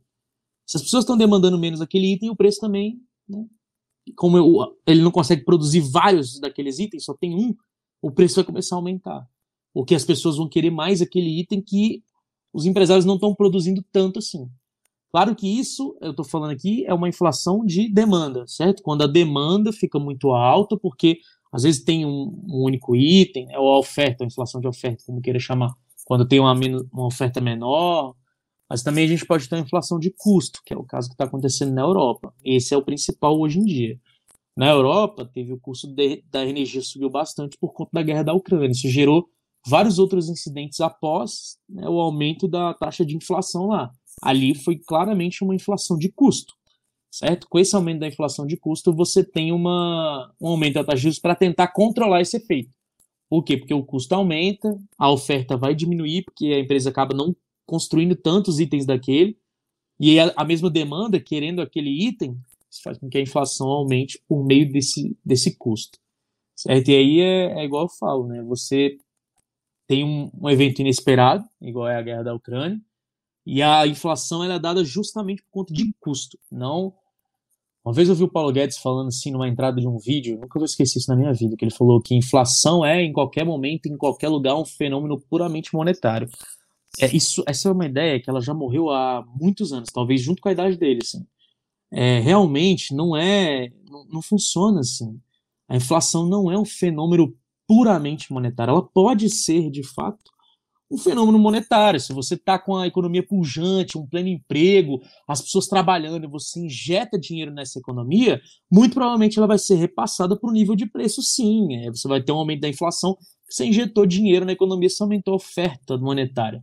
Se as pessoas estão demandando menos aquele item, o preço também, né? como eu, ele não consegue produzir vários daqueles itens, só tem um, o preço vai começar a aumentar. Porque as pessoas vão querer mais aquele item que os empresários não estão produzindo tanto assim. Claro que isso, eu estou falando aqui, é uma inflação de demanda, certo? Quando a demanda fica muito alta, porque às vezes tem um, um único item, é ou a oferta, a inflação de oferta, como queira chamar, quando tem uma, uma oferta menor, mas também a gente pode ter uma inflação de custo, que é o caso que está acontecendo na Europa. Esse é o principal hoje em dia. Na Europa, teve o custo de, da energia subiu bastante por conta da guerra da Ucrânia. Isso gerou vários outros incidentes após né, o aumento da taxa de inflação lá ali foi claramente uma inflação de custo, certo? Com esse aumento da inflação de custo, você tem uma, um aumento da taxa de juros para tentar controlar esse efeito. Por quê? Porque o custo aumenta, a oferta vai diminuir, porque a empresa acaba não construindo tantos itens daquele, e a, a mesma demanda, querendo aquele item, faz com que a inflação aumente por meio desse, desse custo. Certo? E aí é, é igual eu falo, né? Você tem um, um evento inesperado, igual é a guerra da Ucrânia, e a inflação é dada justamente por conta de custo, não. Uma vez eu vi o Paulo Guedes falando assim numa entrada de um vídeo, nunca vou esquecer isso na minha vida, que ele falou que inflação é em qualquer momento, em qualquer lugar, um fenômeno puramente monetário. É, isso, essa é uma ideia que ela já morreu há muitos anos, talvez junto com a idade dele, assim. É, realmente não é, não, não funciona assim. A inflação não é um fenômeno puramente monetário. Ela pode ser, de fato, um fenômeno monetário. Se você está com a economia pujante, um pleno emprego, as pessoas trabalhando e você injeta dinheiro nessa economia, muito provavelmente ela vai ser repassada para o nível de preço, sim. É, você vai ter um aumento da inflação, você injetou dinheiro na economia, você aumentou a oferta monetária.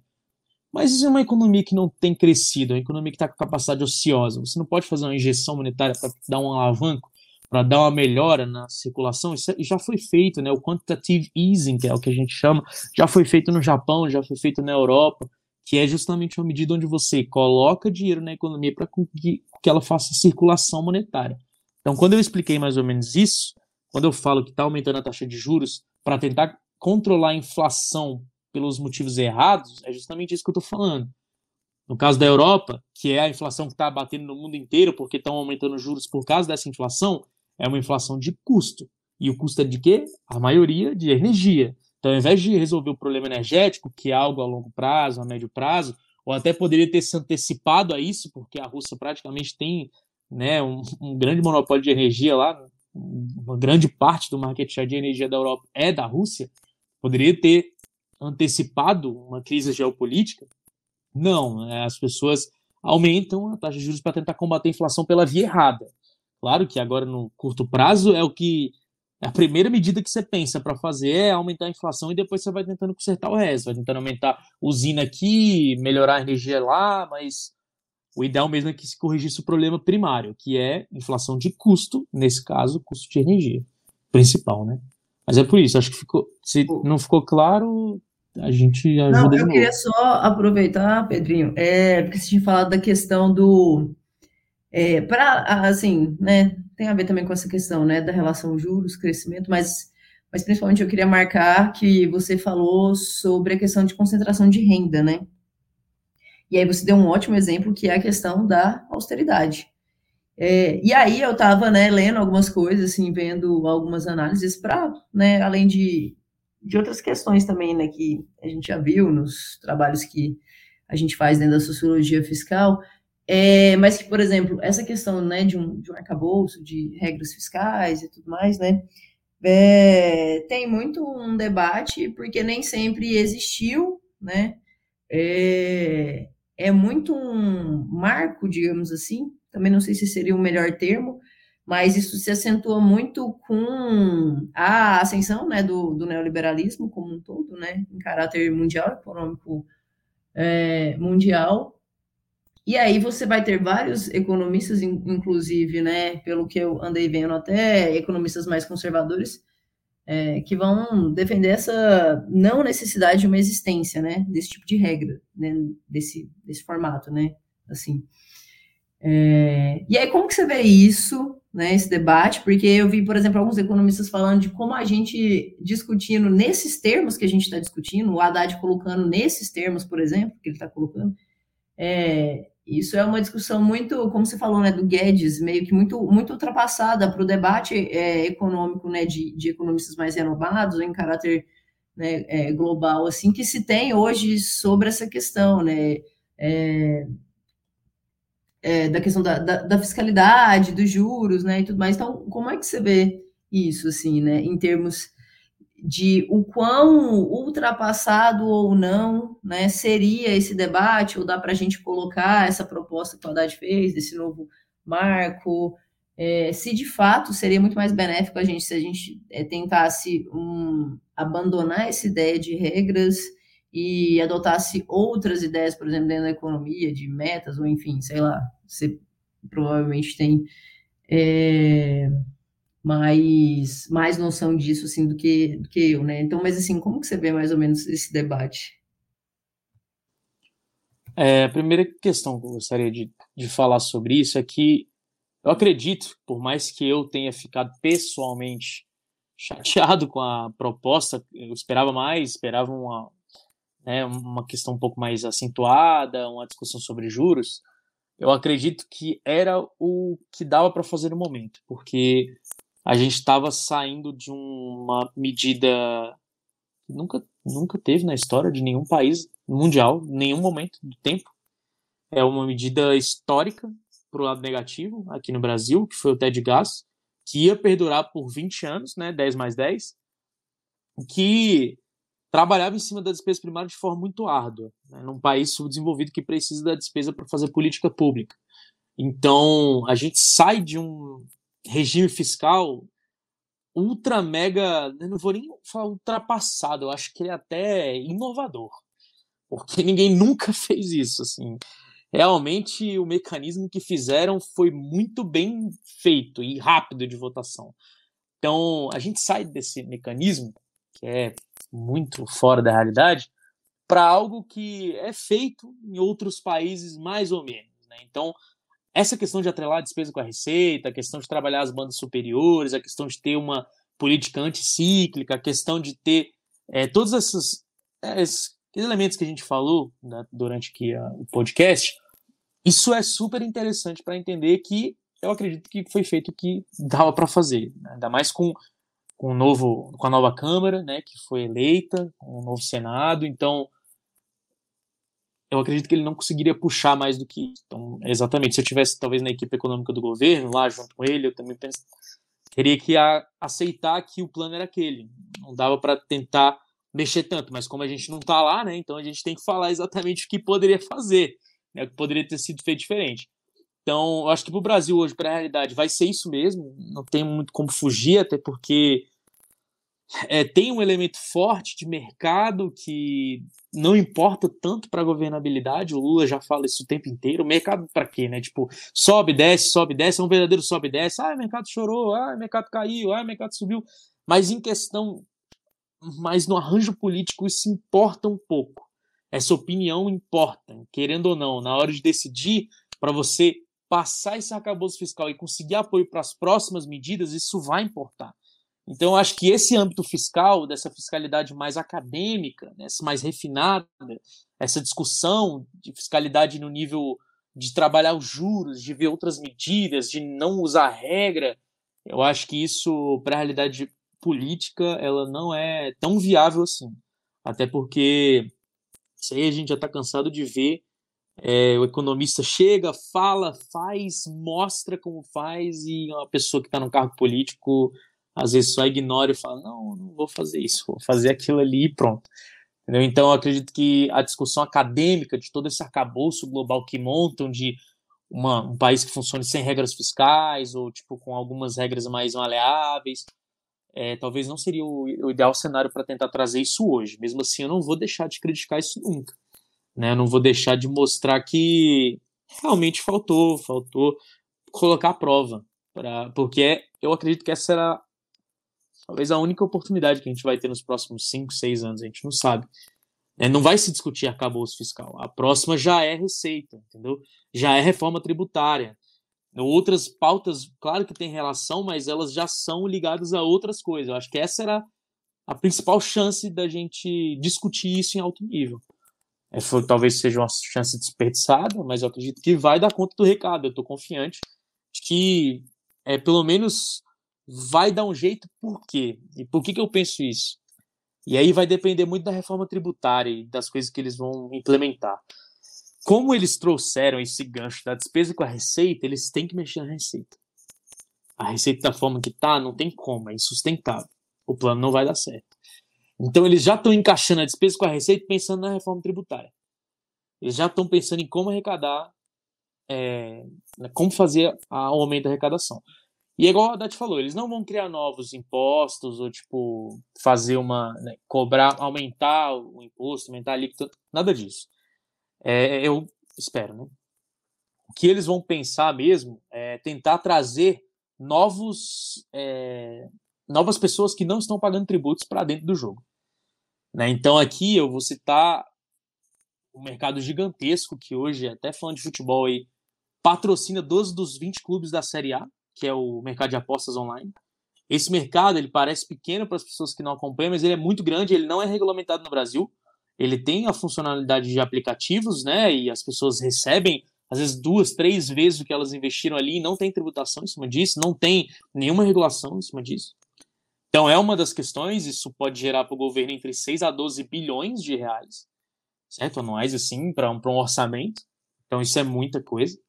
Mas isso é uma economia que não tem crescido, é uma economia que está com capacidade ociosa. Você não pode fazer uma injeção monetária para dar um alavanco para dar uma melhora na circulação, isso é, já foi feito, né? O quantitative easing, que é o que a gente chama, já foi feito no Japão, já foi feito na Europa, que é justamente uma medida onde você coloca dinheiro na economia para que, que ela faça circulação monetária. Então, quando eu expliquei mais ou menos isso, quando eu falo que está aumentando a taxa de juros para tentar controlar a inflação pelos motivos errados, é justamente isso que eu estou falando. No caso da Europa, que é a inflação que está batendo no mundo inteiro porque estão aumentando os juros por causa dessa inflação, é uma inflação de custo. E o custo é de quê? A maioria de energia. Então, ao invés de resolver o problema energético, que é algo a longo prazo, a médio prazo, ou até poderia ter se antecipado a isso, porque a Rússia praticamente tem né, um, um grande monopólio de energia lá, uma grande parte do market share de energia da Europa é da Rússia, poderia ter antecipado uma crise geopolítica. Não, né, as pessoas aumentam a taxa de juros para tentar combater a inflação pela via errada. Claro que agora no curto prazo é o que é a primeira medida que você pensa para fazer é aumentar a inflação e depois você vai tentando consertar o resto, vai tentando aumentar usina aqui, melhorar a energia lá, mas o ideal mesmo é que se corrigisse o problema primário, que é inflação de custo, nesse caso, custo de energia, principal, né? Mas é por isso, acho que ficou, se não ficou claro, a gente ajuda Não, eu queria só aproveitar, Pedrinho, é, porque você tinha falado da questão do, é, para, assim, né, tem a ver também com essa questão, né, da relação juros, crescimento, mas, mas principalmente eu queria marcar que você falou sobre a questão de concentração de renda, né, e aí você deu um ótimo exemplo que é a questão da austeridade. É, e aí eu estava né, lendo algumas coisas, assim, vendo algumas análises para, né, além de, de outras questões também, né, que a gente já viu nos trabalhos que a gente faz dentro da sociologia fiscal, é, mas que, por exemplo, essa questão né, de, um, de um arcabouço, de regras fiscais e tudo mais, né, é, tem muito um debate, porque nem sempre existiu, né, é, é muito um marco, digamos assim, também não sei se seria o melhor termo, mas isso se acentua muito com a ascensão né, do, do neoliberalismo como um todo, né, em caráter mundial, econômico é, mundial. E aí você vai ter vários economistas, inclusive, né, pelo que eu andei vendo, até economistas mais conservadores, é, que vão defender essa não necessidade de uma existência, né, desse tipo de regra, né, desse, desse formato, né, assim. É, e aí, como que você vê isso, né, esse debate? Porque eu vi, por exemplo, alguns economistas falando de como a gente discutindo nesses termos que a gente está discutindo, o Haddad colocando nesses termos, por exemplo, que ele está colocando, é, isso é uma discussão muito, como você falou, né, do Guedes, meio que muito, muito ultrapassada para o debate é, econômico, né, de, de economistas mais renovados, em caráter né, é, global, assim, que se tem hoje sobre essa questão, né, é, é, da questão da, da, da, fiscalidade, dos juros, né, e tudo mais. Então, como é que você vê isso, assim, né, em termos de o quão ultrapassado ou não né, seria esse debate, ou dá para a gente colocar essa proposta que o Haddad fez, desse novo marco, é, se de fato seria muito mais benéfico a gente se a gente é, tentasse um, abandonar essa ideia de regras e adotasse outras ideias, por exemplo, dentro da economia, de metas, ou enfim, sei lá, você provavelmente tem. É, mais, mais noção disso, assim, do que, do que eu, né? Então, mas assim, como que você vê mais ou menos esse debate? É, a primeira questão que eu gostaria de, de falar sobre isso é que eu acredito, por mais que eu tenha ficado pessoalmente chateado com a proposta, eu esperava mais, esperava uma, né, uma questão um pouco mais acentuada, uma discussão sobre juros, eu acredito que era o que dava para fazer no momento, porque a gente estava saindo de uma medida que nunca, nunca teve na história de nenhum país mundial, nenhum momento do tempo. É uma medida histórica para o lado negativo aqui no Brasil, que foi o TED Gás, que ia perdurar por 20 anos, né, 10 mais 10, que trabalhava em cima da despesa primária de forma muito árdua, né, num país subdesenvolvido que precisa da despesa para fazer política pública. Então, a gente sai de um regime fiscal ultra mega, não vou nem falar ultrapassado, eu acho que ele é até inovador, porque ninguém nunca fez isso, assim. Realmente o mecanismo que fizeram foi muito bem feito e rápido de votação. Então, a gente sai desse mecanismo que é muito fora da realidade para algo que é feito em outros países mais ou menos, né? Então, essa questão de atrelar a despesa com a receita, a questão de trabalhar as bandas superiores, a questão de ter uma política anticíclica, a questão de ter é, todos esses, esses, elementos que a gente falou né, durante aqui a, o podcast, isso é super interessante para entender que eu acredito que foi feito o que dava para fazer, né? ainda mais com, com, o novo, com a nova Câmara, né, que foi eleita, com o novo Senado, então eu acredito que ele não conseguiria puxar mais do que isso. Então, exatamente, se eu tivesse talvez na equipe econômica do governo, lá junto com ele, eu também penso, teria que a, aceitar que o plano era aquele. Não dava para tentar mexer tanto, mas como a gente não está lá, né, então a gente tem que falar exatamente o que poderia fazer, né, o que poderia ter sido feito diferente. Então, eu acho que para o Brasil hoje, para a realidade, vai ser isso mesmo. Não tem muito como fugir, até porque é, tem um elemento forte de mercado que não importa tanto para a governabilidade, o Lula já fala isso o tempo inteiro. Mercado para quê, né? Tipo, sobe, desce, sobe, desce, é um verdadeiro sobe, desce. Ah, o mercado chorou, ah, o mercado caiu, ah, o mercado subiu. Mas em questão, mas no arranjo político isso importa um pouco. Essa opinião importa, querendo ou não, na hora de decidir para você passar esse arcabouço fiscal e conseguir apoio para as próximas medidas, isso vai importar. Então, eu acho que esse âmbito fiscal, dessa fiscalidade mais acadêmica, né, mais refinada, essa discussão de fiscalidade no nível de trabalhar os juros, de ver outras medidas, de não usar regra, eu acho que isso, para a realidade política, ela não é tão viável assim. Até porque isso aí a gente já está cansado de ver. É, o economista chega, fala, faz, mostra como faz, e uma pessoa que está no cargo político às vezes só ignora e fala, não, não vou fazer isso, vou fazer aquilo ali e pronto. Entendeu? Então, eu acredito que a discussão acadêmica de todo esse arcabouço global que montam de uma, um país que funcione sem regras fiscais ou tipo com algumas regras mais maleáveis, é, talvez não seria o, o ideal cenário para tentar trazer isso hoje. Mesmo assim, eu não vou deixar de criticar isso nunca. Né? Eu não vou deixar de mostrar que realmente faltou, faltou colocar a prova. Pra, porque eu acredito que essa era talvez a única oportunidade que a gente vai ter nos próximos 5, 6 anos, a gente não sabe. É, não vai se discutir arcabouço fiscal. A próxima já é receita, entendeu? Já é reforma tributária. Outras pautas, claro que tem relação, mas elas já são ligadas a outras coisas. Eu acho que essa era a principal chance da gente discutir isso em alto nível. É, foi, talvez seja uma chance desperdiçada, mas eu acredito que vai dar conta do recado. Eu estou confiante de que, é, pelo menos, vai dar um jeito, por quê? E por que, que eu penso isso? E aí vai depender muito da reforma tributária e das coisas que eles vão implementar. Como eles trouxeram esse gancho da despesa com a receita, eles têm que mexer na receita. A receita da forma que tá, não tem como, é insustentável. O plano não vai dar certo. Então eles já estão encaixando a despesa com a receita pensando na reforma tributária. Eles já estão pensando em como arrecadar, é, como fazer o aumento da arrecadação. E é igual a Haddad falou, eles não vão criar novos impostos ou, tipo, fazer uma. Né, cobrar, aumentar o imposto, aumentar a alíquota, nada disso. É, eu espero, né? O que eles vão pensar mesmo é tentar trazer novos, é, novas pessoas que não estão pagando tributos para dentro do jogo. Né? Então aqui eu vou citar o um mercado gigantesco que hoje, até falando de futebol aí, patrocina 12 dos 20 clubes da Série A que é o mercado de apostas online. Esse mercado ele parece pequeno para as pessoas que não acompanham, mas ele é muito grande. Ele não é regulamentado no Brasil. Ele tem a funcionalidade de aplicativos, né? E as pessoas recebem às vezes duas, três vezes o que elas investiram ali e não tem tributação em cima disso, não tem nenhuma regulação em cima disso. Então é uma das questões. Isso pode gerar para o governo entre 6 a 12 bilhões de reais, certo? Anuais assim para um, um orçamento. Então isso é muita coisa.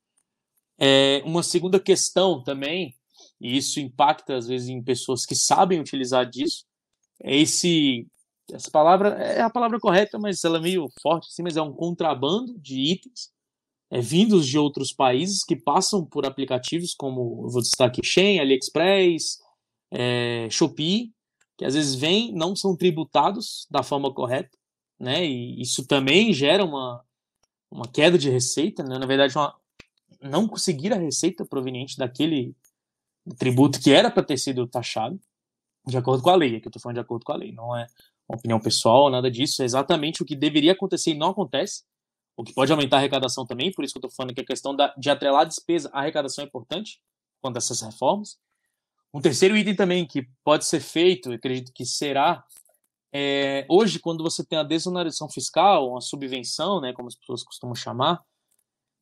É, uma segunda questão também, e isso impacta às vezes em pessoas que sabem utilizar disso, é esse essa palavra é a palavra correta, mas ela é meio forte assim, mas é um contrabando de itens é, vindos de outros países que passam por aplicativos como, eu vou destacar aqui, Shein, AliExpress, é, Shopee, que às vezes vêm, não são tributados da forma correta, né? E isso também gera uma, uma queda de receita, né? Na verdade, uma, não conseguir a receita proveniente daquele tributo que era para ter sido taxado, de acordo com a lei, é que eu estou falando de acordo com a lei, não é uma opinião pessoal, nada disso, é exatamente o que deveria acontecer e não acontece, o que pode aumentar a arrecadação também, por isso que eu estou falando que a questão da, de atrelar a despesa à arrecadação é importante, quanto a essas reformas. Um terceiro item também que pode ser feito, acredito que será, é, hoje, quando você tem a desoneração fiscal, uma subvenção, né, como as pessoas costumam chamar,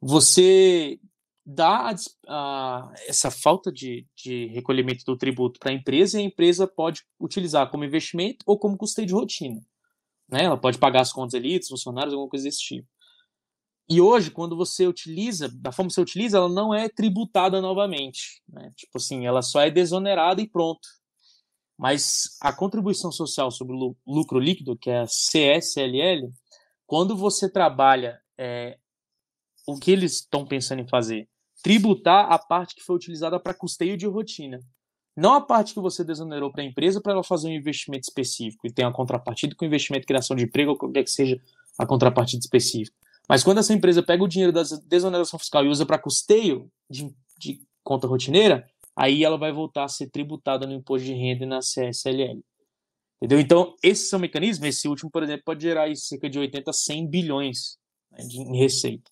você dá a, a, essa falta de, de recolhimento do tributo para a empresa e a empresa pode utilizar como investimento ou como custeio de rotina. Né? Ela pode pagar as contas ali, os funcionários, alguma coisa desse tipo. E hoje, quando você utiliza, da forma que você utiliza, ela não é tributada novamente. Né? Tipo assim, ela só é desonerada e pronto. Mas a contribuição social sobre o lucro líquido, que é a CSLL, quando você trabalha é, o que eles estão pensando em fazer? Tributar a parte que foi utilizada para custeio de rotina. Não a parte que você desonerou para a empresa para ela fazer um investimento específico e tem a contrapartida com investimento, criação de emprego, ou qualquer que seja a contrapartida específica. Mas quando essa empresa pega o dinheiro da desoneração fiscal e usa para custeio de, de, conta rotineira, aí ela vai voltar a ser tributada no imposto de renda e na CSLL. Entendeu? Então, esses são mecanismos. Esse último, por exemplo, pode gerar cerca de 80 a 100 bilhões né, de, em receita.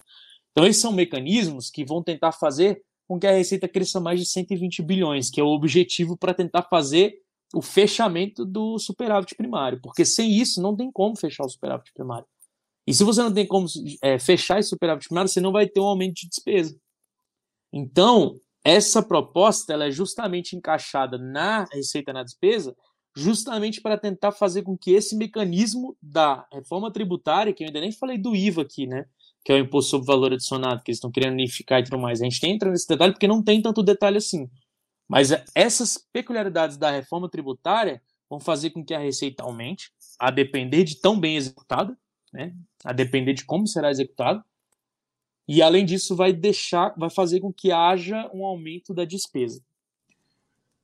Então, esses são mecanismos que vão tentar fazer com que a receita cresça mais de 120 bilhões, que é o objetivo para tentar fazer o fechamento do superávit primário. Porque sem isso, não tem como fechar o superávit primário. E se você não tem como é, fechar esse superávit primário, você não vai ter um aumento de despesa. Então, essa proposta ela é justamente encaixada na receita na despesa, justamente para tentar fazer com que esse mecanismo da reforma tributária, que eu ainda nem falei do IVA aqui, né? Que é o imposto sobre valor adicionado, que eles estão querendo unificar e tudo mais. A gente entra nesse detalhe porque não tem tanto detalhe assim. Mas essas peculiaridades da reforma tributária vão fazer com que a receita aumente, a depender de tão bem executada, né? a depender de como será executado. E além disso, vai deixar, vai fazer com que haja um aumento da despesa.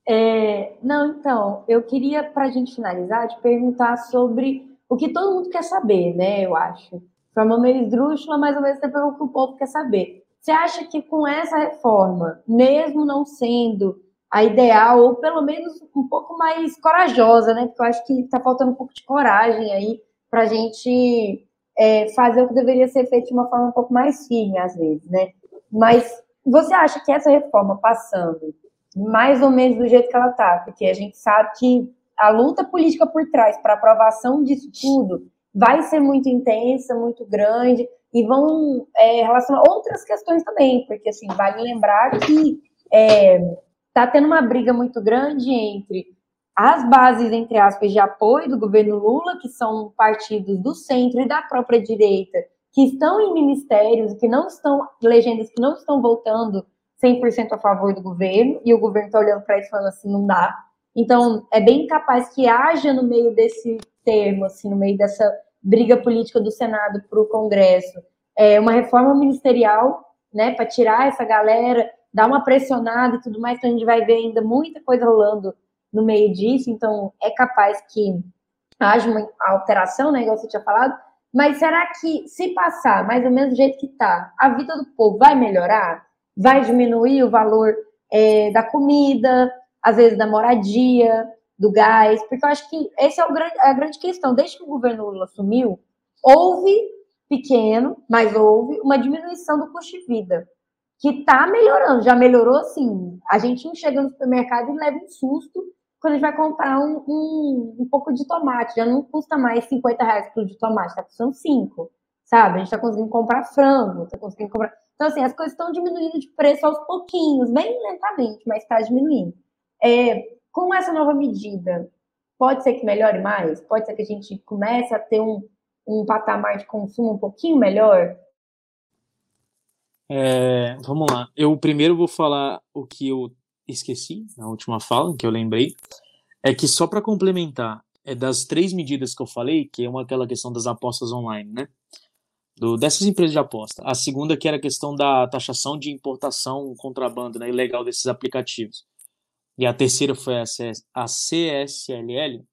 É, não, então, eu queria, para a gente finalizar, te perguntar sobre o que todo mundo quer saber, né? Eu acho. Forma meio esdrúxula, mas ao mesmo tempo é o que o povo quer saber. Você acha que com essa reforma, mesmo não sendo a ideal, ou pelo menos um pouco mais corajosa, né? Porque eu acho que está faltando um pouco de coragem aí para a gente é, fazer o que deveria ser feito de uma forma um pouco mais firme, às vezes, né? Mas você acha que essa reforma passando mais ou menos do jeito que ela está, porque a gente sabe que a luta política por trás para aprovação disso tudo vai ser muito intensa, muito grande, e vão é, relacionar outras questões também, porque assim, vale lembrar que está é, tendo uma briga muito grande entre as bases, entre aspas, de apoio do governo Lula, que são partidos do centro e da própria direita, que estão em ministérios, que não estão, legendas que não estão voltando 100% a favor do governo, e o governo está olhando para isso falando assim, não dá. Então, é bem capaz que haja no meio desse termo, assim, no meio dessa briga política do Senado para o Congresso, é, uma reforma ministerial, né, para tirar essa galera, dar uma pressionada e tudo mais, então a gente vai ver ainda muita coisa rolando no meio disso, então é capaz que haja uma alteração, né, igual você tinha falado, mas será que se passar mais ou menos do jeito que está, a vida do povo vai melhorar? Vai diminuir o valor é, da comida, às vezes da moradia, do gás? Porque eu acho que essa é grande, a grande questão. Desde que o governo Lula assumiu, houve pequeno, mas houve uma diminuição do custo de vida que está melhorando, já melhorou assim. A gente não chega no supermercado e leva um susto quando a gente vai comprar um, um, um pouco de tomate, já não custa mais 50 reais por de tomate, está custando 5, sabe? A gente está conseguindo comprar frango, está conseguindo comprar. Então, assim, as coisas estão diminuindo de preço aos pouquinhos, bem lentamente, mas está diminuindo. É, com essa nova medida, pode ser que melhore mais? Pode ser que a gente comece a ter um, um patamar de consumo um pouquinho melhor? É, vamos lá. Eu primeiro vou falar o que eu esqueci na última fala, que eu lembrei, é que só para complementar, é das três medidas que eu falei, que é uma aquela questão das apostas online, né? Do, dessas empresas de aposta. A segunda que era a questão da taxação de importação contrabando, né, ilegal desses aplicativos. E a terceira foi a, CS, a CSLL.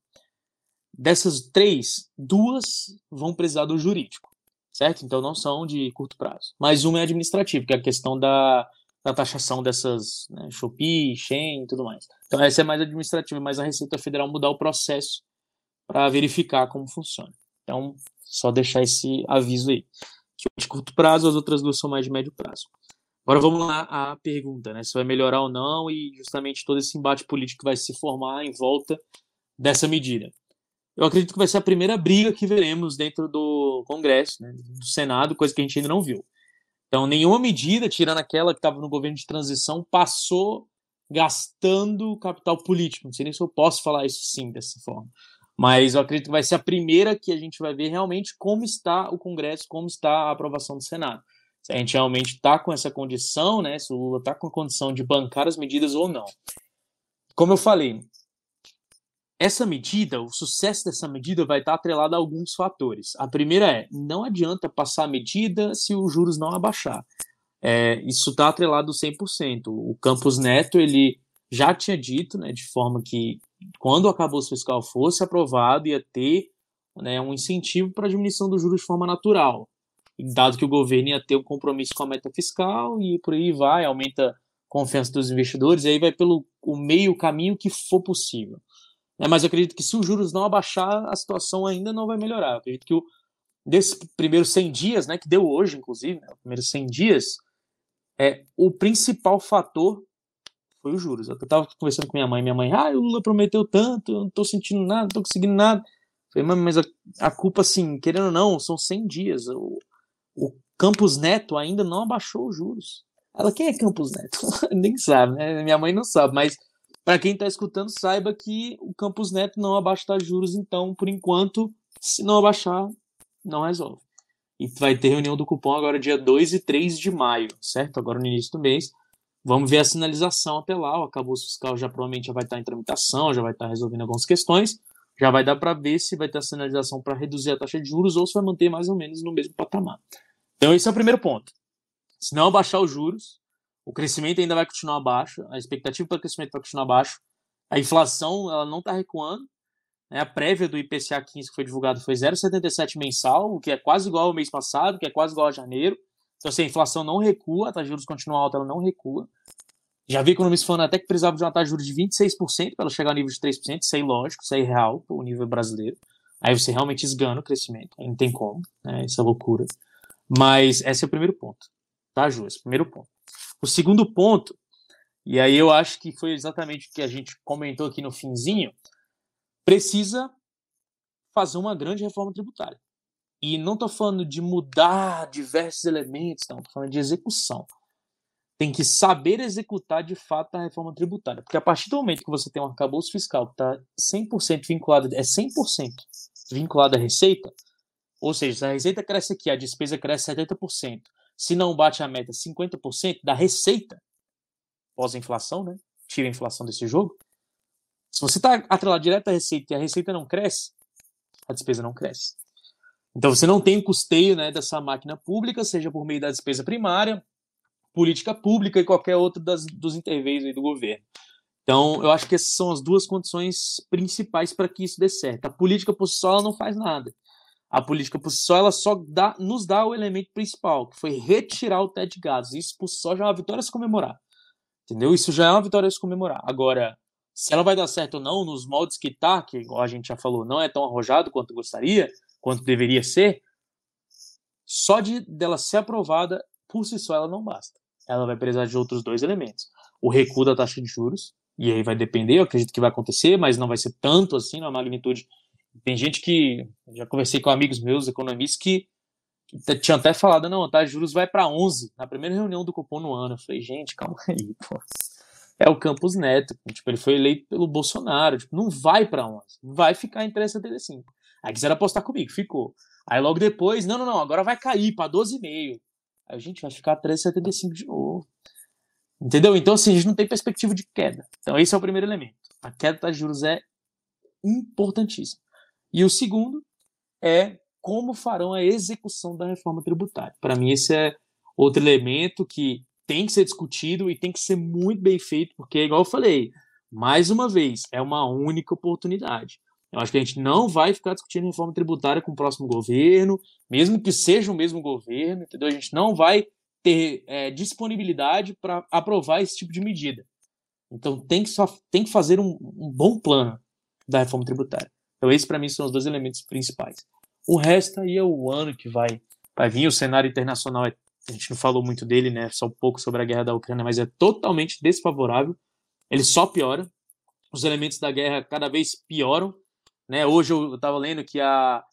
Dessas três, duas vão precisar do jurídico, certo? Então não são de curto prazo. Mas uma é administrativa, que é a questão da da taxação dessas né, Shopee, Shein e tudo mais. Então essa é mais administrativa, mas a Receita Federal mudar o processo para verificar como funciona. Então, só deixar esse aviso aí. De curto prazo, as outras duas são mais de médio prazo. Agora vamos lá à pergunta, né? Se vai melhorar ou não e justamente todo esse embate político que vai se formar em volta dessa medida. Eu acredito que vai ser a primeira briga que veremos dentro do Congresso, né, do Senado, coisa que a gente ainda não viu. Então, nenhuma medida, tirando aquela que estava no governo de transição, passou gastando capital político. Não sei nem se eu posso falar isso sim dessa forma. Mas eu acredito que vai ser a primeira que a gente vai ver realmente como está o Congresso, como está a aprovação do Senado. Se a gente realmente está com essa condição, né? Se o Lula está com a condição de bancar as medidas ou não. Como eu falei, essa medida, o sucesso dessa medida vai estar atrelado a alguns fatores. A primeira é, não adianta passar a medida se os juros não abaixar. É, isso está atrelado 100%. O Campos Neto, ele já tinha dito, né, de forma que quando o acabouço fiscal fosse aprovado, ia ter né, um incentivo para a diminuição dos juros de forma natural, dado que o governo ia ter um compromisso com a meta fiscal e por aí vai, aumenta a confiança dos investidores, e aí vai pelo o meio caminho que for possível. Né, mas eu acredito que se os juros não abaixar, a situação ainda não vai melhorar. Eu acredito que o, desses primeiros 100 dias, né, que deu hoje, inclusive, né, os primeiros 100 dias, é, o principal fator foi os juros. Eu estava conversando com minha mãe, minha mãe, ah, o Lula prometeu tanto, eu não estou sentindo nada, não estou conseguindo nada. Falei, mas a, a, culpa, assim, querendo ou não, são 100 dias. O Campos Neto ainda não abaixou os juros. Ela, quem é Campos Neto? Nem sabe, né? Minha mãe não sabe, mas para quem está escutando, saiba que o Campos Neto não abaixa os juros, então, por enquanto, se não abaixar, não resolve. E vai ter reunião do cupom agora dia 2 e 3 de maio, certo? Agora no início do mês. Vamos ver a sinalização até lá. O acabouço fiscal já provavelmente já vai estar em tramitação, já vai estar resolvendo algumas questões. Já vai dar para ver se vai ter a sinalização para reduzir a taxa de juros ou se vai manter mais ou menos no mesmo patamar. Então, esse é o primeiro ponto. Se não abaixar os juros, o crescimento ainda vai continuar baixo, a expectativa para o crescimento vai continuar baixo, a inflação ela não está recuando, né? a prévia do IPCA 15 que foi divulgado foi 0,77 mensal, o que é quase igual ao mês passado, que é quase igual a janeiro. Então, assim, a inflação não recua, a taxa de juros continua alta, ela não recua. Já vi economistas falando até que precisava de uma taxa de juros de 26% para ela chegar ao nível de 3%, isso é ilógico, isso é irreal para o nível brasileiro. Aí você realmente esgana o crescimento, aí não tem como, né? Essa loucura. Mas esse é o primeiro ponto, tá, Ju? Esse é o primeiro ponto. O segundo ponto, e aí eu acho que foi exatamente o que a gente comentou aqui no finzinho, precisa fazer uma grande reforma tributária. E não estou falando de mudar diversos elementos, não, estou falando de execução. Tem que saber executar de fato a reforma tributária. Porque a partir do momento que você tem um arcabouço fiscal que está 100% vinculado, é 100% vinculado à receita, ou seja, se a receita cresce aqui, a despesa cresce 70%, se não bate a meta 50% da receita, pós-inflação, né? Tira a inflação desse jogo. Se você está atrelado direto à receita e a receita não cresce, a despesa não cresce. Então você não tem o custeio né, dessa máquina pública, seja por meio da despesa primária, política pública e qualquer outro das, dos interveios do governo. Então, eu acho que essas são as duas condições principais para que isso dê certo. A política por si só ela não faz nada. A política por si só ela só dá, nos dá o elemento principal, que foi retirar o teto de gastos. Isso por si só já é uma vitória a se comemorar. Entendeu? Isso já é uma vitória a se comemorar. Agora, se ela vai dar certo ou não, nos moldes que tá, que igual a gente já falou, não é tão arrojado quanto gostaria, quanto deveria ser, só de dela ser aprovada por si só ela não basta. Ela vai precisar de outros dois elementos. O recuo da taxa de juros, e aí vai depender, eu acredito que vai acontecer, mas não vai ser tanto assim na magnitude. Tem gente que, já conversei com amigos meus, economistas, que, tinha até falado, não, a taxa de juros vai para 11, na primeira reunião do cupom no ano. Eu falei, gente, calma aí, pô. É o Campos Neto, tipo, ele foi eleito pelo Bolsonaro, tipo, não vai para 11, vai ficar em 3,75. Aí quiseram apostar comigo, ficou. Aí logo depois, não, não, não, agora vai cair para 12,5. A gente vai ficar 3,75 de novo. Entendeu? Então, assim, a gente não tem perspectiva de queda. Então, esse é o primeiro elemento. A queda das juros é importantíssima. E o segundo é como farão a execução da reforma tributária. Para mim, esse é outro elemento que tem que ser discutido e tem que ser muito bem feito, porque, igual eu falei, mais uma vez, é uma única oportunidade. Eu acho que a gente não vai ficar discutindo reforma tributária com o próximo governo, mesmo que seja o mesmo governo, entendeu? A gente não vai ter é, disponibilidade para aprovar esse tipo de medida. Então tem que, só, tem que fazer um, um bom plano da reforma tributária. Então esses para mim são os dois elementos principais. O resto aí é o ano que vai, vai vir, o cenário internacional é, a gente não falou muito dele, né? Só um pouco sobre a guerra da Ucrânia, mas é totalmente desfavorável. Ele só piora. Os elementos da guerra cada vez pioram. Né? Hoje eu estava lendo que a,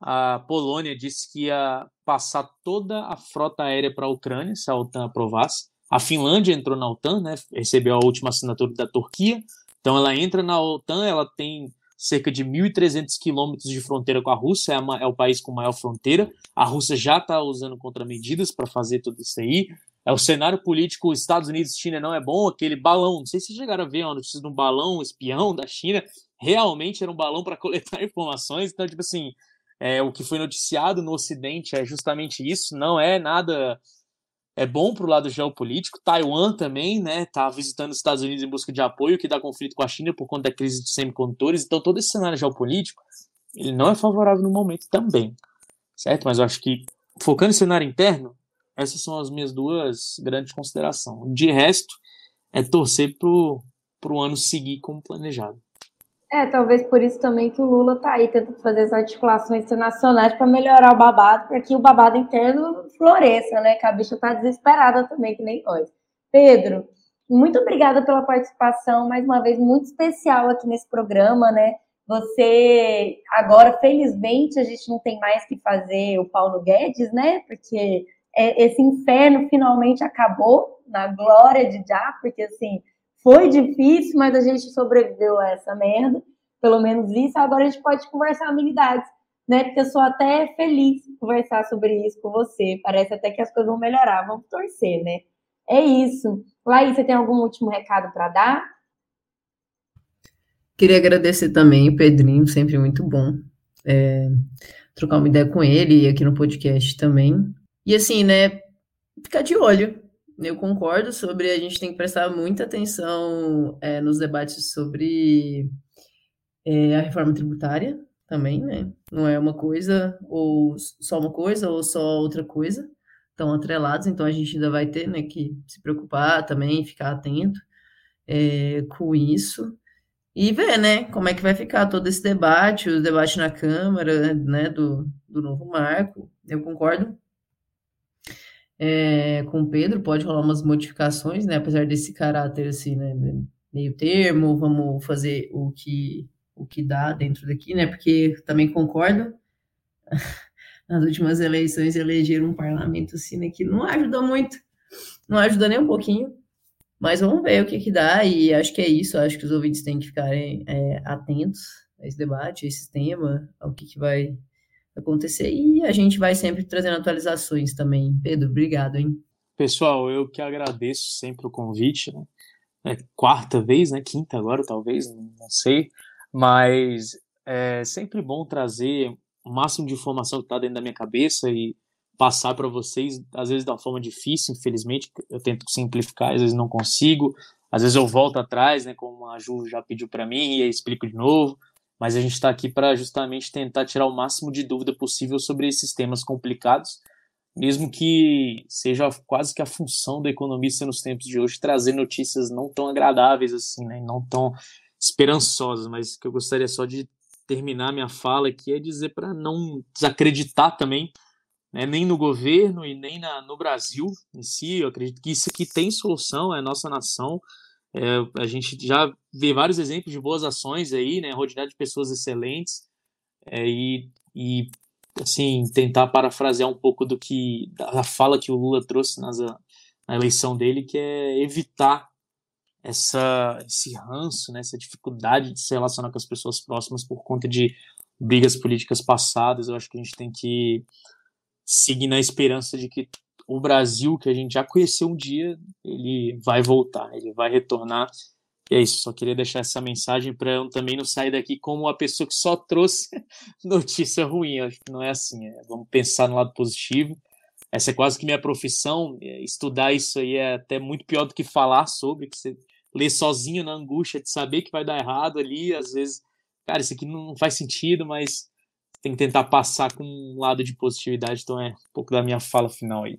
a Polônia disse que ia passar toda a frota aérea para a Ucrânia, se a OTAN aprovasse. A Finlândia entrou na OTAN, né? recebeu a última assinatura da Turquia. Então ela entra na OTAN, ela tem cerca de 1.300 quilômetros de fronteira com a Rússia, é, uma, é, o país com maior fronteira. A Rússia já está usando contramedidas para fazer tudo isso aí. É o cenário político Estados Unidos China não é bom, aquele balão, não sei se chegaram a ver a notícia de um balão espião da China realmente era um balão para coletar informações. Então, tipo assim, é, o que foi noticiado no Ocidente é justamente isso, não é nada é bom para o lado geopolítico. Taiwan também, né, está visitando os Estados Unidos em busca de apoio, que dá conflito com a China por conta da crise de semicondutores. Então, todo esse cenário geopolítico, ele não é favorável no momento também, certo? Mas eu acho que, focando no cenário interno, essas são as minhas duas grandes considerações. De resto, é torcer para o ano seguir como planejado. É, talvez por isso também que o Lula tá aí tentando fazer as articulações internacionais para melhorar o babado, para que o babado interno floresça, né? Que a bicha tá desesperada também, que nem nós. Pedro, muito obrigada pela participação, mais uma vez muito especial aqui nesse programa, né? Você agora, felizmente, a gente não tem mais que fazer o Paulo Guedes, né? Porque é, esse inferno finalmente acabou na glória de já, porque assim foi difícil, mas a gente sobreviveu a essa merda. Pelo menos isso. Agora a gente pode conversar amenidades, né? Porque eu sou até feliz de conversar sobre isso com você. Parece até que as coisas vão melhorar. Vamos torcer, né? É isso. Laís, você tem algum último recado para dar? Queria agradecer também Pedrinho, sempre muito bom é, trocar uma ideia com ele e aqui no podcast também. E assim, né, ficar de olho, eu concordo sobre a gente tem que prestar muita atenção é, nos debates sobre é, a reforma tributária também, né? Não é uma coisa ou só uma coisa ou só outra coisa, estão atrelados, então a gente ainda vai ter né, que se preocupar também, ficar atento é, com isso e ver, né, como é que vai ficar todo esse debate, o debate na Câmara, né, do, do novo marco. Eu concordo é, com o Pedro, pode rolar umas modificações, né? Apesar desse caráter assim, né? Meio termo, vamos fazer o que o que dá dentro daqui, né? Porque também concordo. Nas últimas eleições elegeram um parlamento assim, né, que não ajudou muito, não ajudou nem um pouquinho. Mas vamos ver o que que dá e acho que é isso. Acho que os ouvintes têm que ficarem é, atentos a esse debate, a esse tema, ao que, que vai acontecer e a gente vai sempre trazendo atualizações também. Pedro, obrigado, hein? Pessoal, eu que agradeço sempre o convite, né? É quarta vez, né? Quinta agora, talvez, não sei. Mas é sempre bom trazer o máximo de informação que está dentro da minha cabeça e passar para vocês, às vezes uma forma difícil, infelizmente, eu tento simplificar, às vezes não consigo, às vezes eu volto atrás, né, como a Ju já pediu para mim e explico de novo, mas a gente está aqui para justamente tentar tirar o máximo de dúvida possível sobre esses temas complicados, mesmo que seja quase que a função do economista nos tempos de hoje trazer notícias não tão agradáveis assim, né, não tão esperançosas, mas que eu gostaria só de terminar minha fala aqui é dizer para não desacreditar também, né, nem no governo e nem na, no Brasil em si. Eu acredito que isso aqui tem solução, é a nossa nação. É, a gente já vê vários exemplos de boas ações aí, né? Rodeado de pessoas excelentes. É, e, e, assim, tentar parafrasear um pouco do que da fala que o Lula trouxe nas, na eleição dele, que é evitar essa, esse ranço, né, essa dificuldade de se relacionar com as pessoas próximas por conta de brigas políticas passadas. Eu acho que a gente tem que seguir na esperança de que o Brasil que a gente já conheceu um dia, ele vai voltar, ele vai retornar. E é isso, só queria deixar essa mensagem para eu também não sair daqui como a pessoa que só trouxe notícia ruim. acho que não é assim. É, vamos pensar no lado positivo. Essa é quase que minha profissão. É, estudar isso aí é até muito pior do que falar sobre, que você lê sozinho na angústia de saber que vai dar errado ali. Às vezes, cara, isso aqui não faz sentido, mas tem que tentar passar com um lado de positividade. Então é um pouco da minha fala final aí.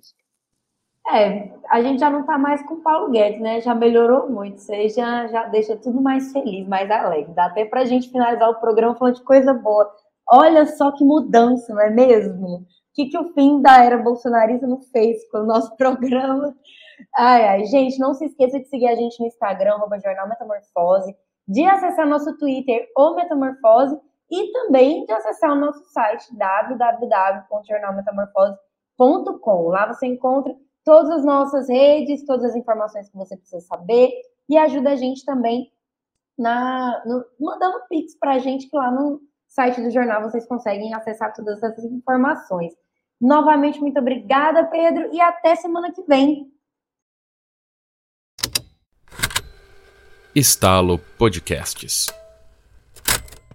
É, a gente já não está mais com o Paulo Guedes, né? Já melhorou muito. Aí já, já deixa tudo mais feliz, mais alegre. Dá até para a gente finalizar o programa falando de coisa boa. Olha só que mudança, não é mesmo? O que, que o fim da era bolsonarista não fez com o nosso programa? Ai, ai, gente, não se esqueça de seguir a gente no Instagram, arroba Jornal Metamorfose, de acessar nosso Twitter, o Metamorfose, e também de acessar o nosso site, www.jornalmetamorfose.com. Lá você encontra todas as nossas redes, todas as informações que você precisa saber e ajuda a gente também na no, mandando pix para a gente que lá no site do jornal vocês conseguem acessar todas essas informações. Novamente, muito obrigada, Pedro, e até semana que vem. Estalo Podcasts.